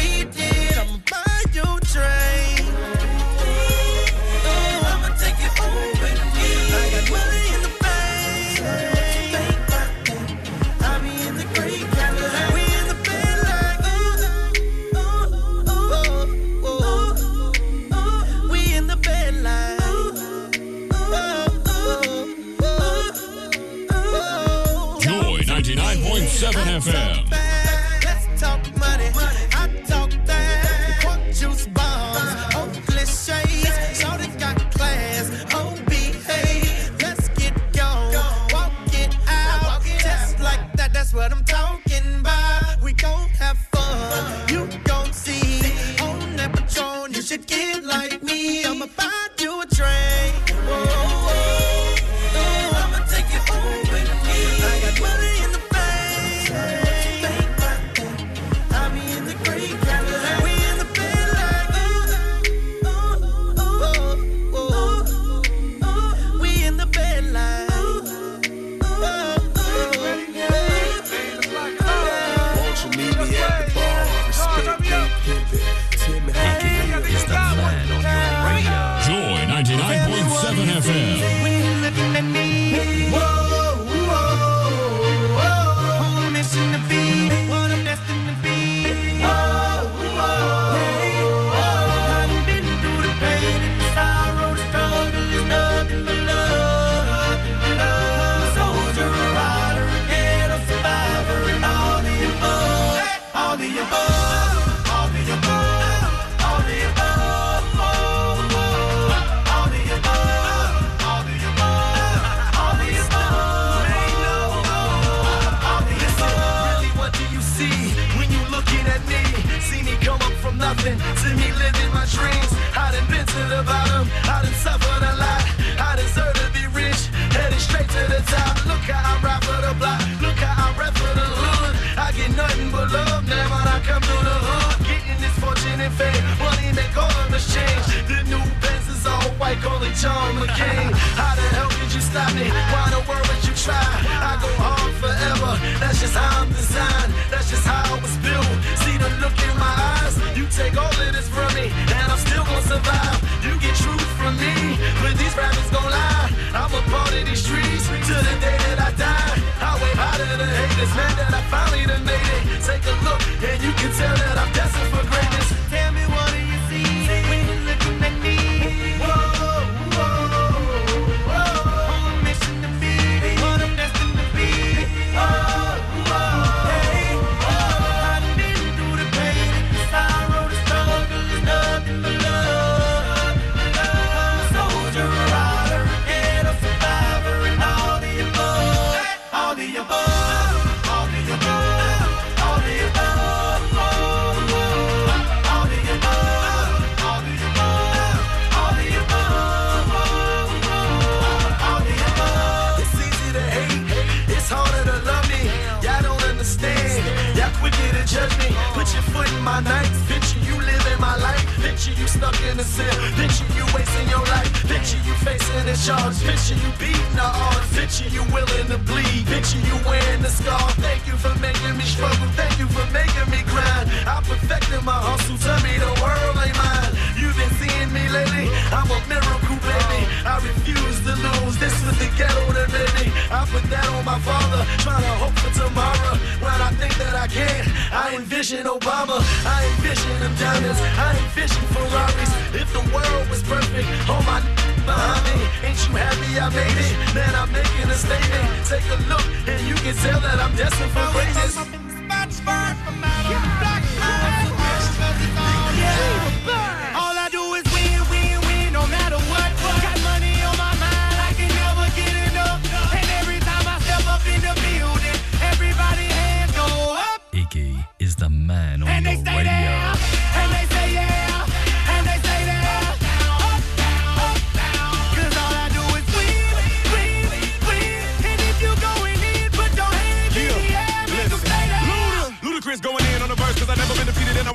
Oh, I'ma take you home with me. I got money in the bank. I be in the great Cadillac. We in the bed like ooh, ooh, ooh, ooh, ooh. We in the bed like Joy 99.7 FM. Put that on my father. Trying to hope for tomorrow. When I think that I can, I envision Obama. I envision them diamonds. I envision Ferraris. If the world was perfect, all my behind me. Ain't you happy I made it? Man, I'm making a statement. Take a look, and you can tell that I'm destined for greatness.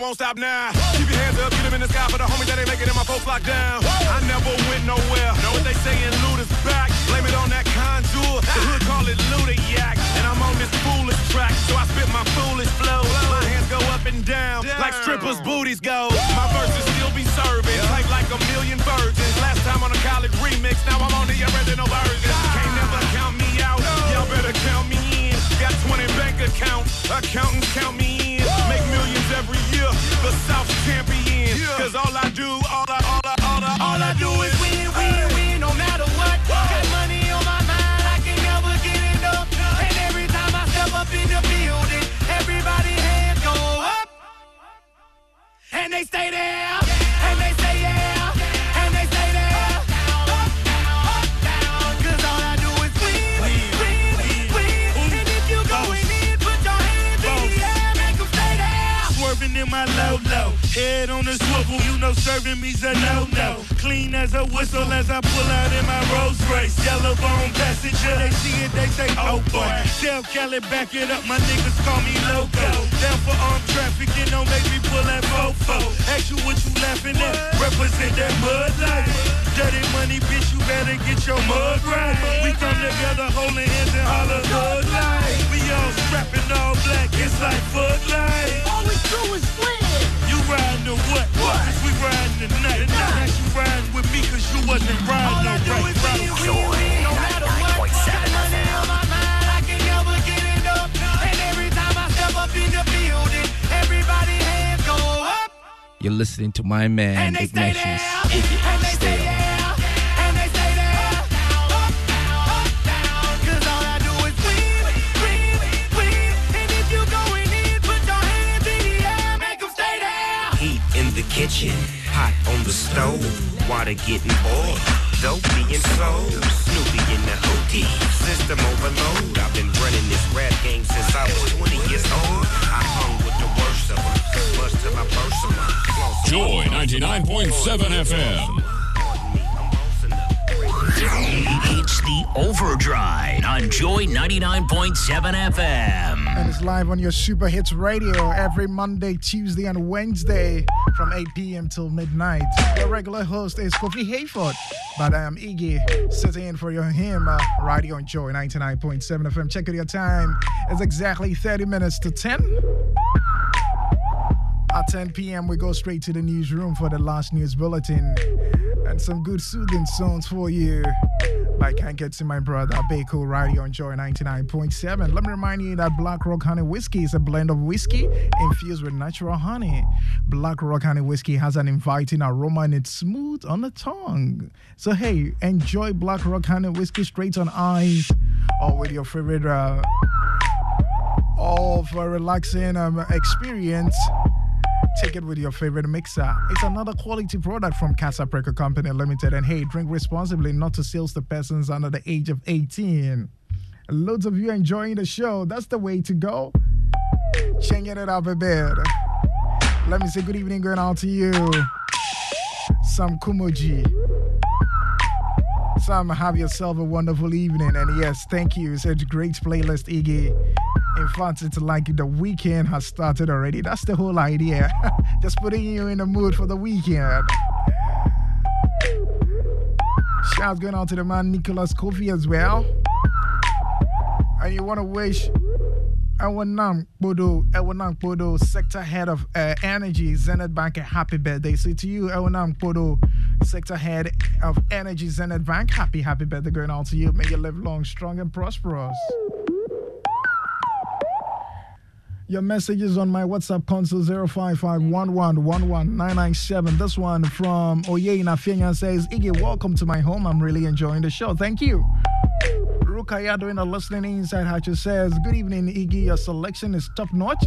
Won't stop now. Keep your hands up, get them in the sky for the homies that ain't making it, my folks locked down. I never went nowhere. Know what they saying, Luda's back. Blame it on that Conjure. The hood call it Luda yak. And I'm on this foolish track, so I spit my foolish flow. My hands go up and down, like strippers' booties go. My verses still be serving, type like a million virgins. Last time on a college remix, now I'm on the original version. Can't never count me out, y'all better count me in. Got 20 bank accounts, accountants count me in. Every year, the South champion. Cause all I do, all I, all I, all I, All I do is win, win, win, no matter what. Got money on my mind, I can never get enough. And every time I step up in the building, everybody hands go up. And they stay there, head on the swivel, you know serving me's a no no. Clean as a whistle as I pull out in my Rolls Royce, yellow bone passenger. They see it, they say, oh boy. Tell Kelly, back it up, my niggas call me loco. Down for armed trafficking, don't make me pull that fofo. Ask you what you laughing at, represent that mud life. Dirty money, bitch, you better get your mud right. We come together holding hands and holler hood life. We all strapping all black, it's like Bud Light. All we do is win. You riding the what? What? Cause we riding the night. Now you riding with me cause you wasn't riding no right. Right. No matter what, got money on my mind, I can never get enough. And every time I step up in the building, everybody hands go up. You're listening to my man, And kitchen, hot on the stove, water getting boiled, dope being sold, Snoopy in the OT, system overload. I've been running this rap game since I was 20 years old. I hung with the worst of them, bust till I burst them. Joy 99.7 FM. It's the Overdrive on Joy 99.7 FM. And it's live on your Super Hits Radio every Monday, Tuesday, and Wednesday from 8 p.m. till midnight. Your regular host is Kofi Hayford, but I am Iggy, sitting in for your him uh, right here on Joy 99.7 FM. Check out your time. It's exactly 30 minutes to 10. At 10 p.m., we go straight to the newsroom for the last news bulletin and some good soothing songs for you. By Can't Get to My Brother, Bako Radio on Joy 99.7. Let me remind you that Black Rock Honey Whiskey is a blend of whiskey infused with natural honey. Black Rock Honey Whiskey has an inviting aroma and it's smooth on the tongue. So, hey, enjoy Black Rock Honey Whiskey straight on ice or with your favorite, uh, all for a relaxing um, experience. Take it with your favorite mixer. It's another quality product from Kasapreko Company Limited. And hey, drink responsibly, not to sales to persons under the age of 18. Loads of you enjoying the show. That's the way to go. Changing it up a bit. Let me say good evening going out to you. Some Kumoji. Some have yourself a wonderful evening. And yes, thank you. Such great playlist, Iggy. In fact, it's like the weekend has started already. That's the whole idea. Just putting you in the mood for the weekend. Shouts going out to the man Nicholas Kofi as well. And you want to wish Ewanam Bodo, Ewanam Bodo, sector head of uh, energy, Zenith Bank, a happy birthday. So to you, Ewanam Bodo, sector head of energy, Zenith Bank, happy, happy birthday going out to you. May you live long, strong, and prosperous. Your messages on my WhatsApp console 05511119997. This one from Oye Nafianya says, Iggy, welcome to my home. I'm really enjoying the show. Thank you. Rukaya doing a listening inside Hatcher says, Good evening, Iggy. Your selection is top notch.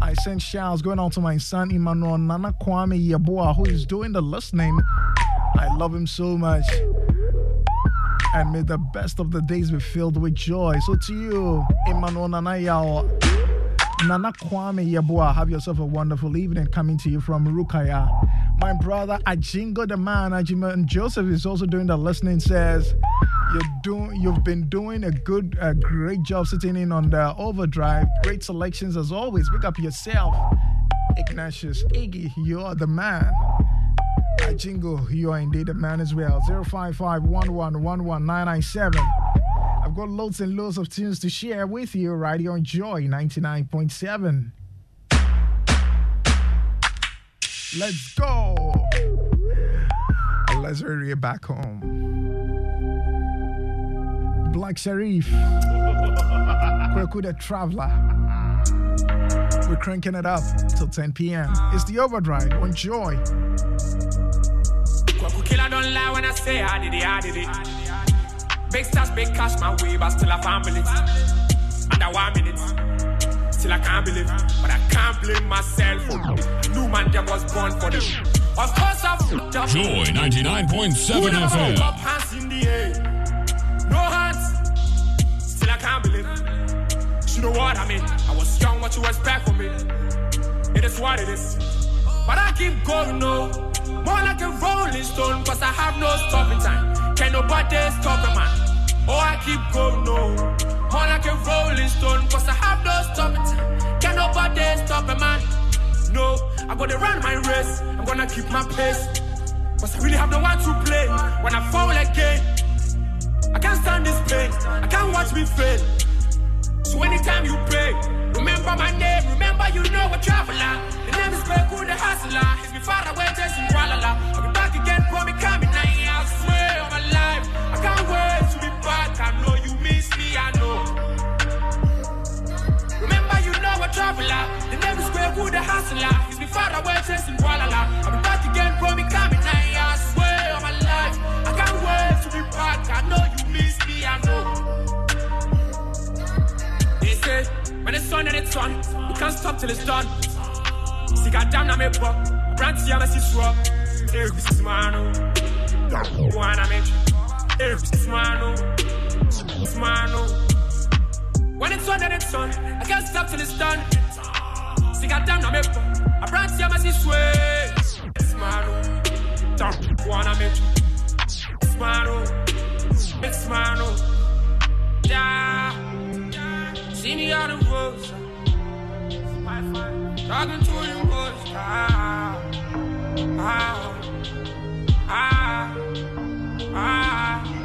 I sent shouts going out to my son Emmanuel Nana Kwame Yaboa, who is doing the listening. I love him so much. And may the best of the days be filled with joy. So to you, Emmanuel Nana Yao. Nana Kwame have yourself a wonderful evening coming to you from Rukaya. My brother Ajingo the man, Ajiman Joseph is also doing the listening, says, you're doing, you've been doing a good, a great job sitting in on the overdrive. Great selections as always. Pick up yourself. Ignatius Iggy, you're the man. Ajingo, you are indeed the man as well. 055 I've got loads and loads of tunes to share with you right here on Joy 99.7. Let's go. Let's hurry back home. Black Sherif. Kweku the Traveler. We're cranking it up till 10 p.m. It's the overdrive on Joy. Don't lie when I say I did it, I did it. Big stars, big cash my way, but still a family. Under one minute, still I can't believe, but I can't blame myself. New man that was born for this. Of course I fucked up. Joy 99.7 Who never FM. Up hands in the air, no hands. Still I can't believe. You know what I mean? I was young, what you expect from me? It is what it is. But I keep going, no. More like a rolling stone, cause I have no stopping time. Can nobody stop a man? Oh, I keep going, no. More like a rolling stone, cause I have no stopping. Can nobody stop a man? No, I'm gonna run my race. I'm gonna keep my pace. Cause I really have no one to play. When I fall again, I can't stand this pain. I can't watch me fail. So anytime you pray, remember my name, remember you know a traveler. The name is Beku the hustler. He's been far away in Kuala I'll be back again for me coming. I swear on my life, I can't wait traveler. The name is Beku the hustler. He's been far away in Kuala I'll be back again for me coming now. I swear on my life, I can't wait to be back. I know you miss me, I know. They say, when it's on and it's on, you can't stop till it's done. See, goddamn, I'm a buck. Brand see, I'm a siswa. Eric, is mano. Wanna make Eric, this is mano. When it's on and it's on, I can't stop till it's done. See, goddamn, I'm a buck. Brand see, I'm a siswa. It's mano. Wanna make It's mano. It's mano. Yeah. See me on the road, talking to you boys. Ah, ah, ah, ah.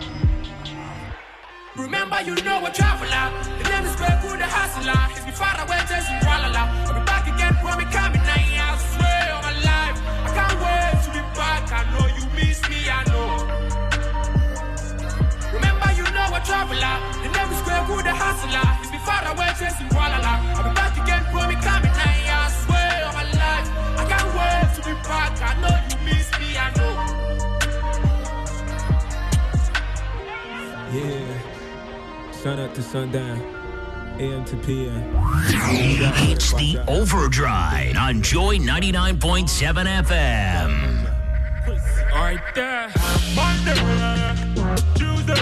Remember, you know a traveler. The name is Beku the hustler. Been far away, just in Kuala I'll be back again for me coming now. I swear on my life, I can't wait to be back. I know you miss me, I know. Remember, you know a traveler. The name is Beku the hustler. Been far away, just in Kuala I'll be back again for me coming now. I swear on my life, I can't wait to be back. I know you miss me, I know. Yeah. Sun up to sundown. AM to PM. It's the Overdrive on Joy 99.7 FM. Right there. Monday, Tuesday,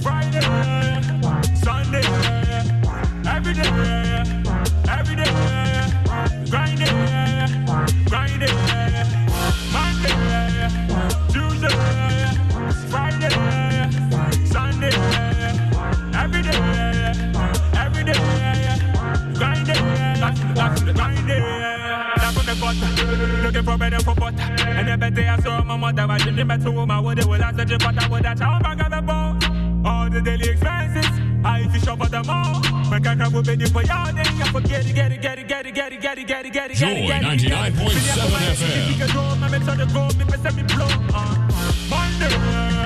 Friday, Sunday, every day, every day, grinding. for bread and. And every day I saw my mother, I dreamed about to my wood. Well, I said, you put that wood, I told my grandma bone. All the daily expenses, I fish up for them all. My grandma will be for y'all, then I forget it, get it, get it, get it, get it, get it, get it, get it, get it. Joy 99.7 FM. Monday.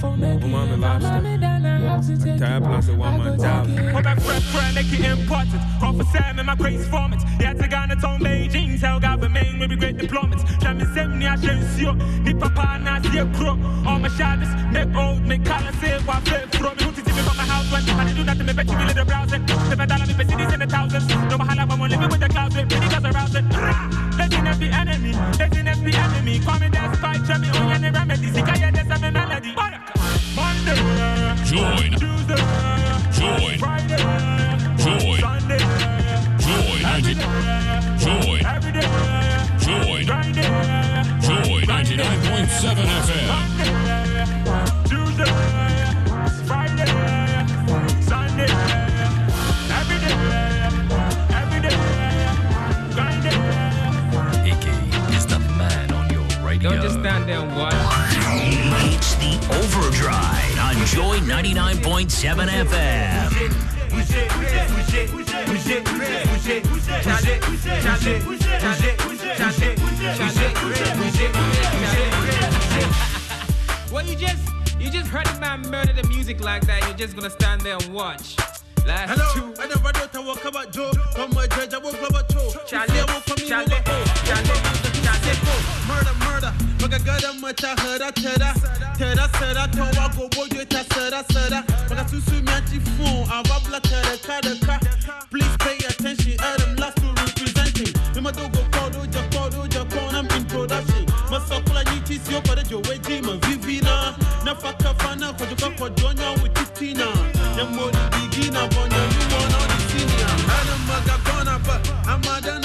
To eat. My mama lobster. A tab plus a one month out. Come back fresh, friend, make it important. Call for Sam and my crazy formats. Yeah, to Ghana, town Beijing, tell God remain, maybe great diplomats. Jam is them, I should see you. Ni papa, na see a crook. All my shadows, make old, make color, say what flip from me. Who to from my house when I do nothing, me bet you me little browsing. Seven dollar, me bet cities in the thousands. No matter how I'm living with the clouds, with many guys around it. Letting every enemy, letting every enemy. Call me that spy, tell me on any remedy. See, I hear Join. Sunday, Joy 90. Joy. every day, Joy. 99.7 FM. Joy 99.7 FM. Well, you just you just heard a man murder the music like that. You're just gonna stand there and watch. Last Hello, two. I never know to walk about Joe. Come my judge, I won't about Joe. Charlie, I won't come Charlie. Charlie, देखो murder murder मगर गरम मचा हरा थरा थरा सरा थवा गोबो जो था सरा सरा मगर सुसु म्याची फोन आवबला थरा थरा का please pay attention Adam last to representing nima dogo kodo ja kodo ja konam in production masakula nyichi sio pare jo weji ma vivina. Na faka fana kwa joka kwa donya wititina na mori digina bonya you wanna the senior. Adam magagona but I'm a done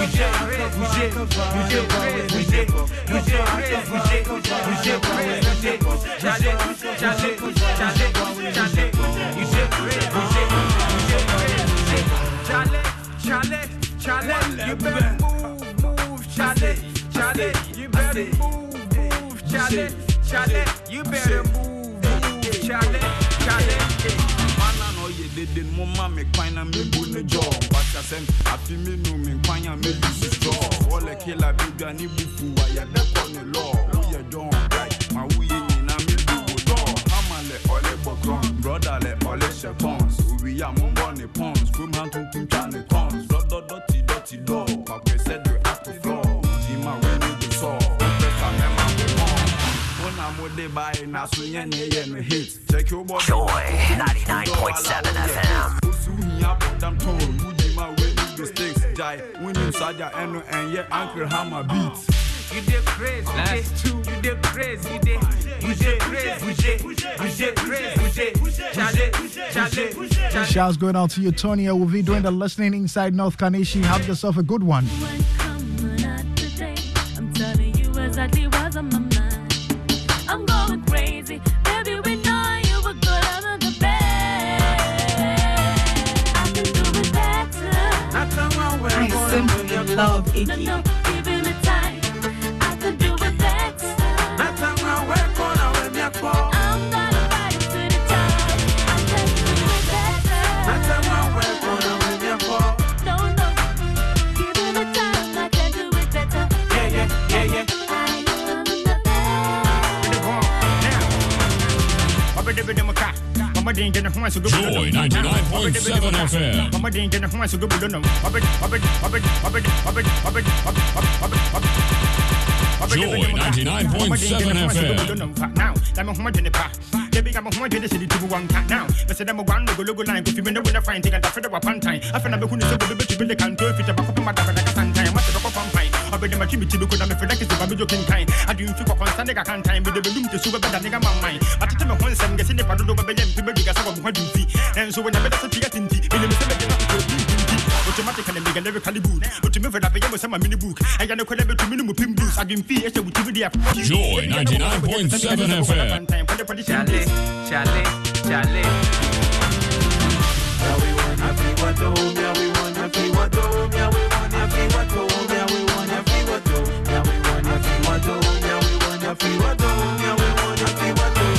bouger, bouger, bouger, bouger, bouger, bouger, bouger, bouger, bouger, Charlie, Charlie, Charlie, Charlie, bouger, bouger, bouger, bouger, Charlie, Charlie, Charlie, you better move, move, Charlie, Charlie, you better move, move, Charlie, Charlie, you better move, dede no ma me kwan na me bu ne jaw. Bata sɛm afi mi nu me kwan a me bu si jaw. Wɔlɛ kila bi dwa ne bu fu wa yɛ dɛ kɔ ne lɔ woyɛ ma woyɛ nyina me bu wo dɔ hama lɛ ɔlɛ bɔkrɔn brɔda lɛ ɔlɛ hyɛ pɔns owi a mo bɔ ne pɔns kurom ha tuntum twa ne tɔns dɔdɔdɔti dɔti dɔ papɛ sɛ de ato fɛ. Dubai, now and hit. Your boy Joy, 99.7 FM. When you saw your end and your uncle hammer beats. You did crazy. You did crazy, you did you did crazy, you did you dey crazy, you dey. Shouts going out to you, Tony. We'll be doing the listening inside North Carnation. Have yourself a good one. Love Iggy. Joy 99.7 FM pine? I'll be the machine to look at me for like it's a joking kind. I do feel constant nigga can't time with the balloon to super better nigga my mind. But to me once I'm getting the paddle over the people because I'm what you see. And so when I'm better to get in the automatically make a lyrically boot. But to me, for that, I am a mini book. I got no credit to minimum pin blues. I didn't feel it with TV. Joy 99.7 FM. Charlie, Charlie, Charlie. Yeah, we want ya free what home, yeah, we want ya free what home, yeah, we want ya free what home, yeah, we want ya we want we want we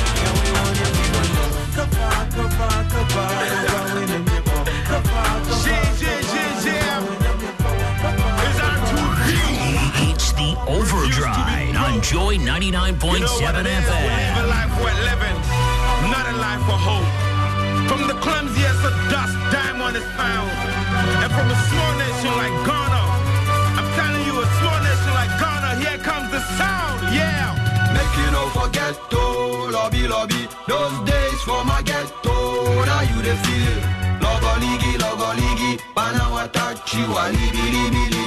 the Overdrive on Joy 99.7 Live a FM. life worth living, not a life for hope. From the clumsiest of dust, diamond is found. And from a small nation like Ghana, I'm telling you, a small nation like Ghana, here comes the sound. You no forget to lobby lobby those days for my ghetto. Now you the feel logo ligi logo ligi bana watachi wa libi libi libi libi.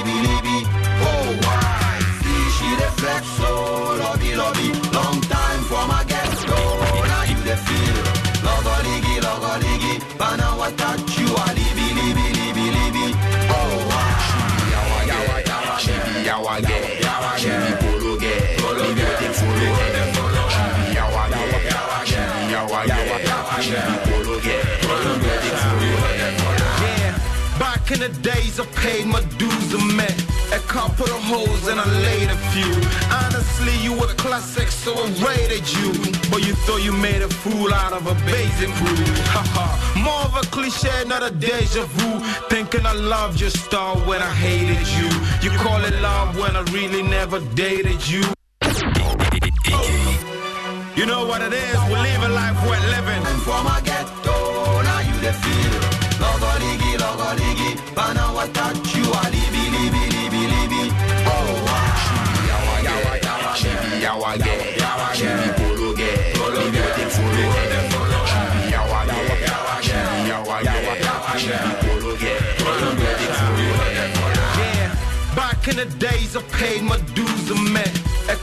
The days I paid my dues and met a couple of hoes and I laid a few. Honestly, you were a classic, so I rated you. But you thought you made a fool out of a basic crew. Haha, more of a cliche, not a deja vu. Thinking I loved your star when I hated you. You call it love when I really never dated you. You know what it is, we live a life worth living. And for my ghetto, now you the feel. Libi libi libi. Oh. Yeah, back in the days I paid my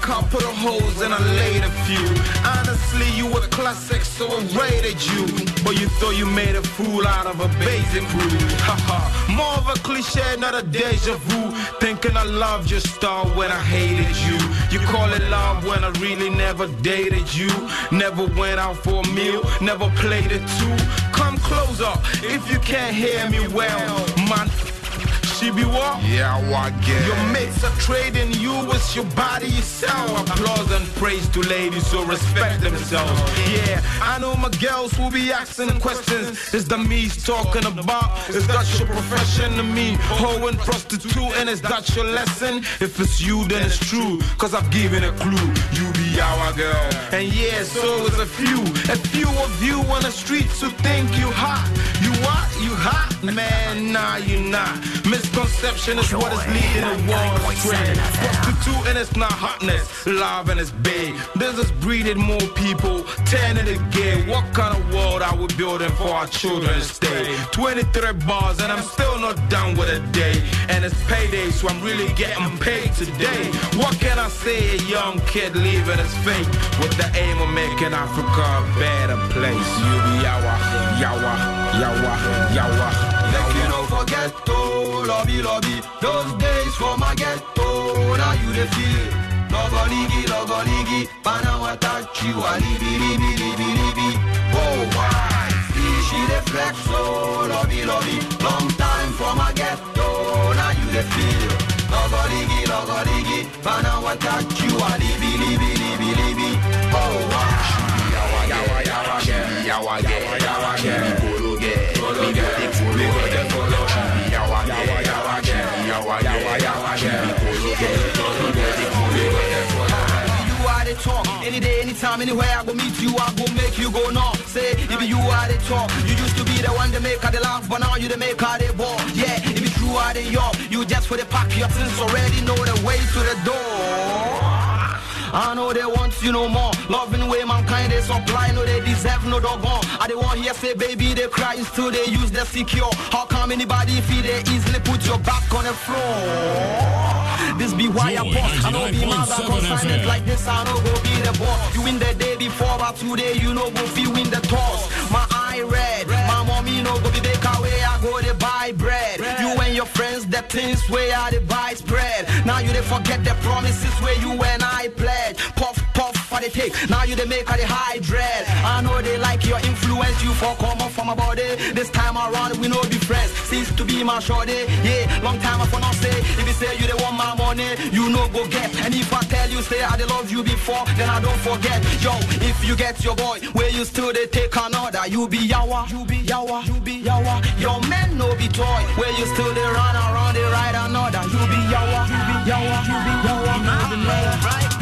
couple of hoes and I laid a few. Honestly, you were classic, so I rated you. But you thought you made a fool out of a basic crew. Haha, more of a cliche, not a deja vu. Thinking I loved your star when I hated you. You call it love when I really never dated you. Never went out for a meal, never played it too. Come closer if you can't hear me well, man. What? Yeah, what get? Your mates are trading you with your body yourself. Applause and praise to ladies who respect themselves. Yeah, I know my girls will be asking questions. Is the me's talking about? Is that your profession to me? Hoe and prostitute, and is that your lesson? If it's you, then it's true. Cause I've given a clue. You be our girl. And yeah, so is a few. A few of you on the streets who think you hot. You what? You hot? Man, nah, you not. Misconception is what is leading the world astray. Prostitute and it's not hotness, love and it's big. This is breeding more people, turning it gay. What kind of world are we building for our children to stay? 23 bars and I'm still not done with a day. And it's payday, so I'm really getting paid today. What can I say? A young kid leaving his fate with the aim of making Africa a better place. You be yawa, yawa, yawa, yawa. Make you no forget to lobby lobby those days for my ghetto. Now you the feel. Logo ligi, logo ligi, bana watachi wa libi libi libi. Oh why? She the flex so lobby lobby. Long time for my ghetto. Now you the feel. Logo ligi, logo ligi, bana watachi wa libi libi libi libi. Oh? Yawa yawa yawa, yawa ote folo get. Yawa yawa yawa, chibi yawa talk, Any day, anytime, anywhere I go meet you, I go make you go no. Say, if you are the top, you used to be the one to make her the laugh, but now you the make her the ball. Yeah, if it's true, are the yo, you just for the pack your things already know the way to the door. I know they want you no more. Loving way mankind they supply, no they deserve no doggone. Say baby they cry still they use the secure. How come anybody feel they easily put your back on the floor? This be why I Joy boss. I know be mad I 99.7 don't sign it FM. like this. I know go be the boss. You win the day before, but today you know go feel win the toss. My eye red, my mommy no go be back away. I go to buy bread. You and your friends the things where I they buy spread. Now you they forget the promises where you and I pledge. Puff for the take. Now you they make all the high dread. I know they like your influence. You for come up from my body. This time around we no be friends. Seems to be my shorty. Yeah, long time I for not say. If you say you they want my money, you no go get. And if I tell you say I they love you before, then I don't forget. Yo, if you get your boy, where you still they take another, you be yawa, you be yawa, you be yawa. Your men no be toy, where you still they run around, they ride another, you be yawa, you be yawa, you be yawa. You be yawa. It's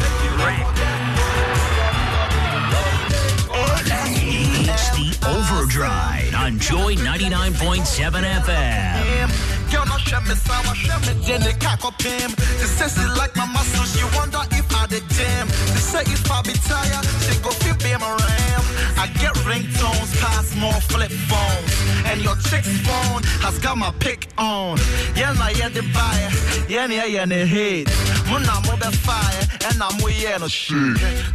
Overdrive on Joy 99.7 FM. Girl, no me, son, I shove me, then they cock up him. She says she like my muscles, she wonder if I the gym. She say if I be tired, she go feel be my ram. I get ringtones, pass more flip phones. And your chick's phone has got my pick on. Yeah, na yeah, the buyer. Yeah, yeah, yeah, the hate. Muna mo be fire, and I'm yeah, no shit.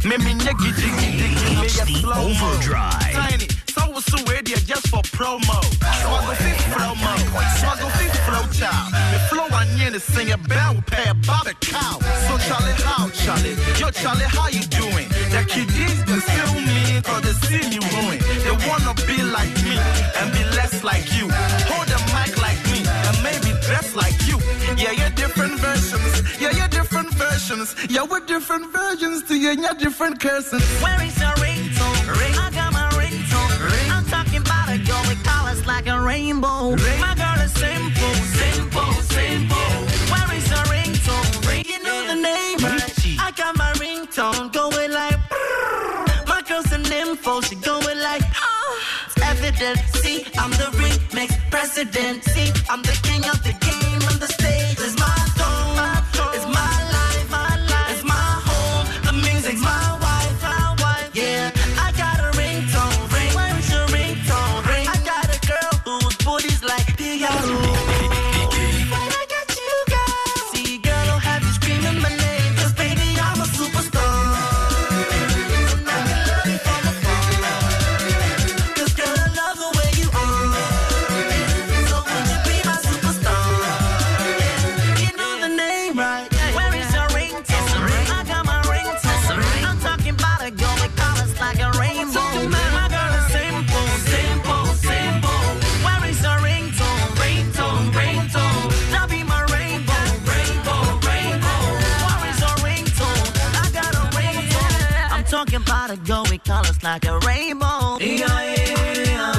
Me, me, me, yeah, slow Overdrive. Tiny. So ready just for promo. Swaggle fit flow mo. Swaggle fit flow child. The flow I need to sing a bell pair Bobby cow. So Charlie, how Charlie? Yo Charlie, how you doing? The kiddies they still me cause they see me ruin. They wanna be like me and be less like you. Hold the mic like me and maybe dress like you. Yeah, you're different versions. Yeah, you're different versions. Yeah, we're different versions to you and you're different cursings. Where is your ringtone? Ring. Like a rainbow. Ring. My girl is simple, simple, simple. Where is your ringtone? Ring. You know the name. I got my ringtone going like. My girl's an info. She going like. Oh, it's evident. See, I'm the remix president. See, I'm the king of the game on the about a girl with colors like a rainbow. Yeah, yeah.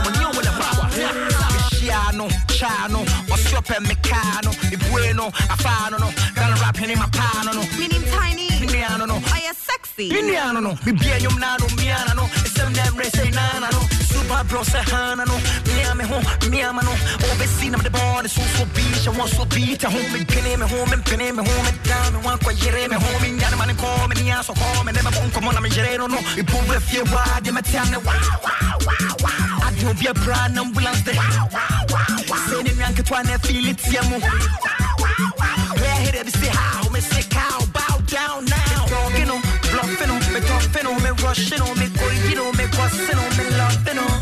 Cristiano, Chano, Osiope Mecano, Ibueno, Afano, no, Gala rapping in my pano, no, Meaning tiny. Miano, no, Are you sexy? Miano, no, Bibiano, Nano, Miana, no, Sem Nemre, say Nana, no, Super Bro, Sahana, no, Miami, home, Miama, no, Obesina, the ball, the so beach, I want so beat, a home, and penny, me home, and penny, me home, and down, and one quiet, me home, and Yanaman, and call me, and so call me, never won't come on, I'm a Gereno, no, it pull with your wide, the Matana, wow, wow, wow, wow, I do be a brand ambulance, wow, wow, wow, Say the young Katwana, feel it, Yamu, where hit it, say how, me say cow, bow down now, talking on, bluffing on, me talking on, me rushing on, me going on, me crossing on, me laughing on.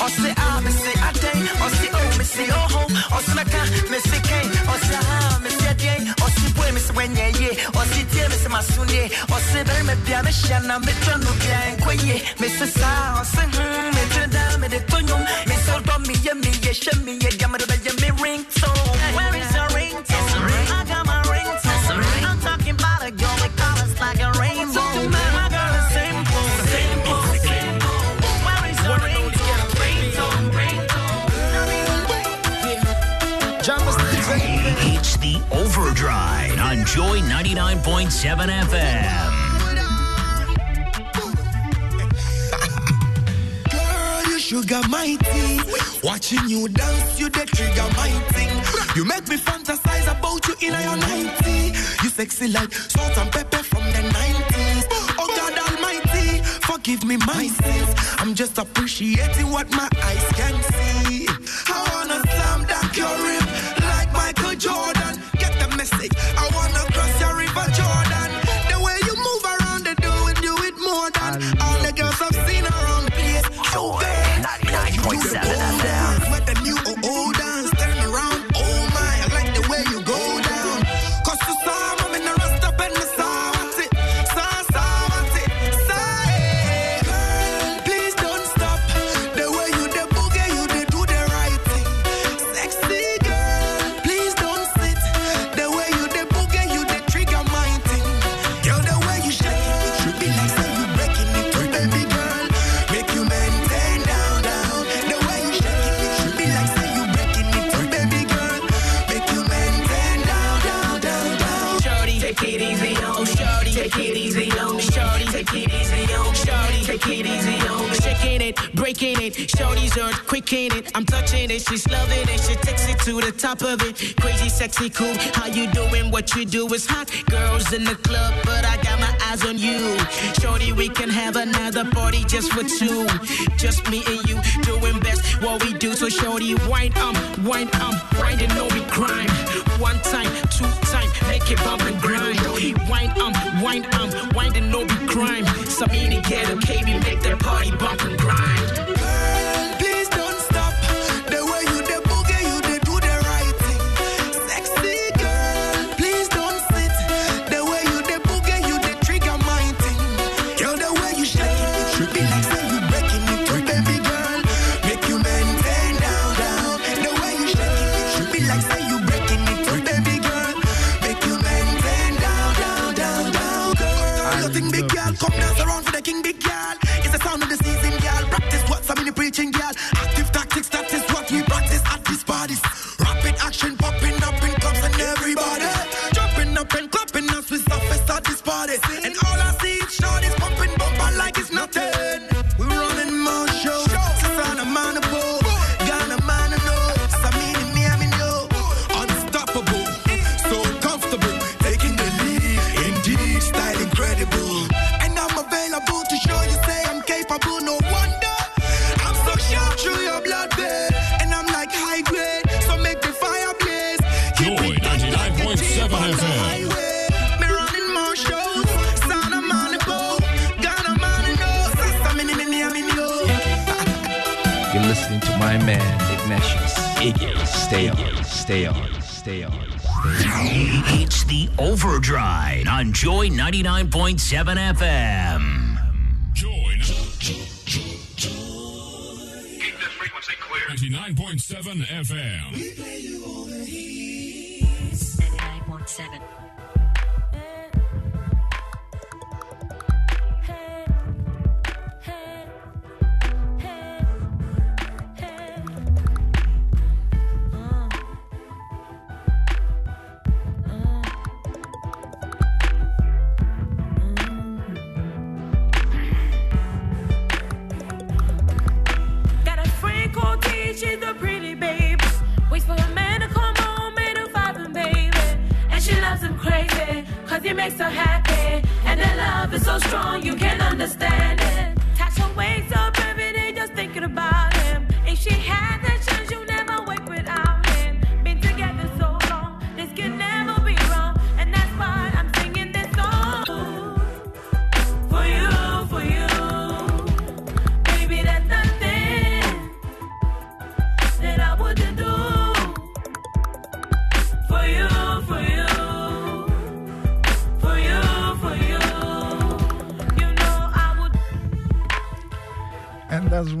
Or say ah, me say I day, or say oh, me say oh ho, or say naka, me say K, or say ah, me say day, or say boy, me say when yeah yeah, or say dear, me say my soon yeah, or say better me be a me shana, me turn no be a kwe me say sa, or say hmm, me turn down, me de tonyo, me say me yeah me yeah, she me yeah, gamma da yeah me ring tone. Where is your ringtone? I got my ringtone. I'm talking about a girl with colors like a rainbow. My girl is simple, simple, simple. Where is your ringtone? Ringtone, It's the Overdrive on Joy 99.7 FM. sugar mighty. Watching you dance, you the trigger mighty. You make me fantasize about you in your 90. You sexy like salt and pepper from the 90s. Oh God Almighty, forgive me my sins. I'm just appreciating what my eyes can see. kicking it. Shorty's on, in it. I'm touching it, she's loving it. She takes it to the top of it. Crazy, sexy, cool. How you doing? What you do is hot. Girls in the club, but I got my eyes on you. Shorty, we can have another party just for two. Just me and you doing best what we do. So shorty, wind up, wind up, wine and no me crime. One time, two time, make it bump and grind. Wind up, wind up, wine and no be crime. Samini get okay, we make that party bump and grind.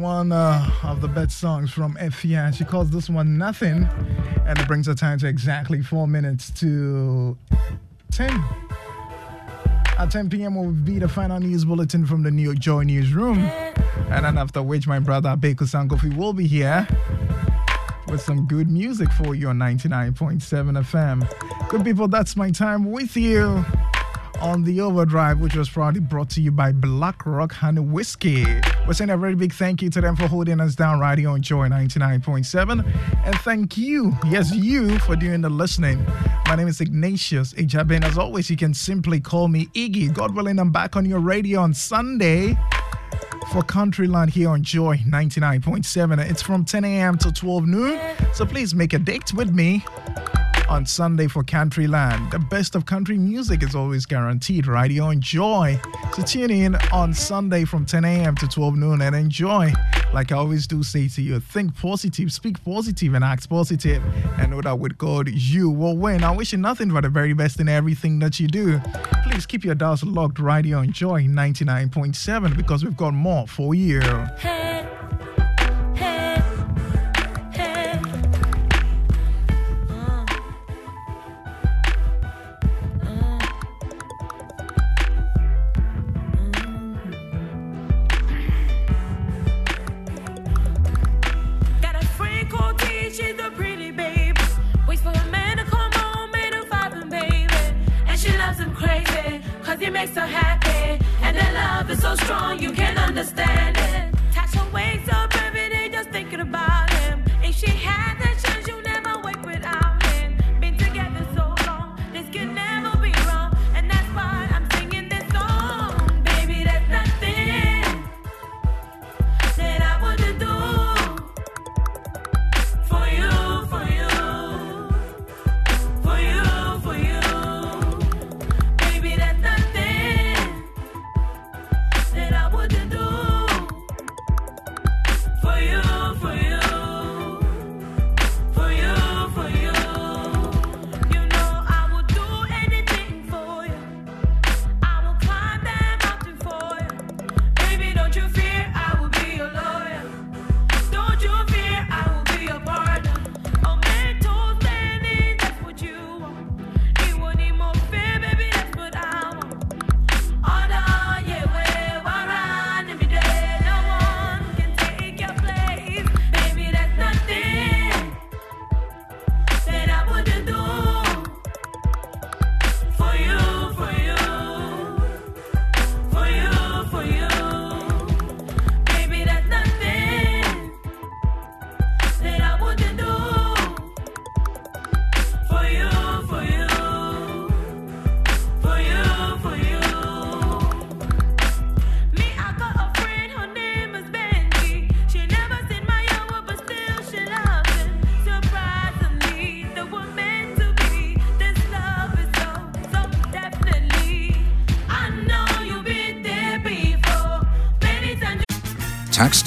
one uh, of the best songs from Efya. She calls this one Nothing, and it brings her time to exactly four minutes to 10. At 10 p.m. will be the final news bulletin from the New York Joy Newsroom. And then after which, my brother Baker Sankofi will be here with some good music for you on 99.7 FM. Good people, that's my time with you on the Overdrive, which was proudly brought to you by Black Rock Honey Whiskey. We're saying a very big thank you to them for holding us down right here on Joy 99.7. And thank you, yes, you, for doing the listening. My name is Ignatius Ejabin. As always, you can simply call me Iggy. God willing, I'm back on your radio on Sunday for Countryland here on Joy 99.7. It's from 10 a.m. to 12 noon. So please make a date with me on Sunday for Countryland. The best of country music is always guaranteed right here on Joy. So tune in on Sunday from 10 a.m. to 12 noon and enjoy. Like I always do say to you, think positive, speak positive, and act positive. And know that with God, you will win. I wish you nothing but the very best in everything that you do. Please keep your dials locked right here on Joy 99.7 because we've got more for you. Hey,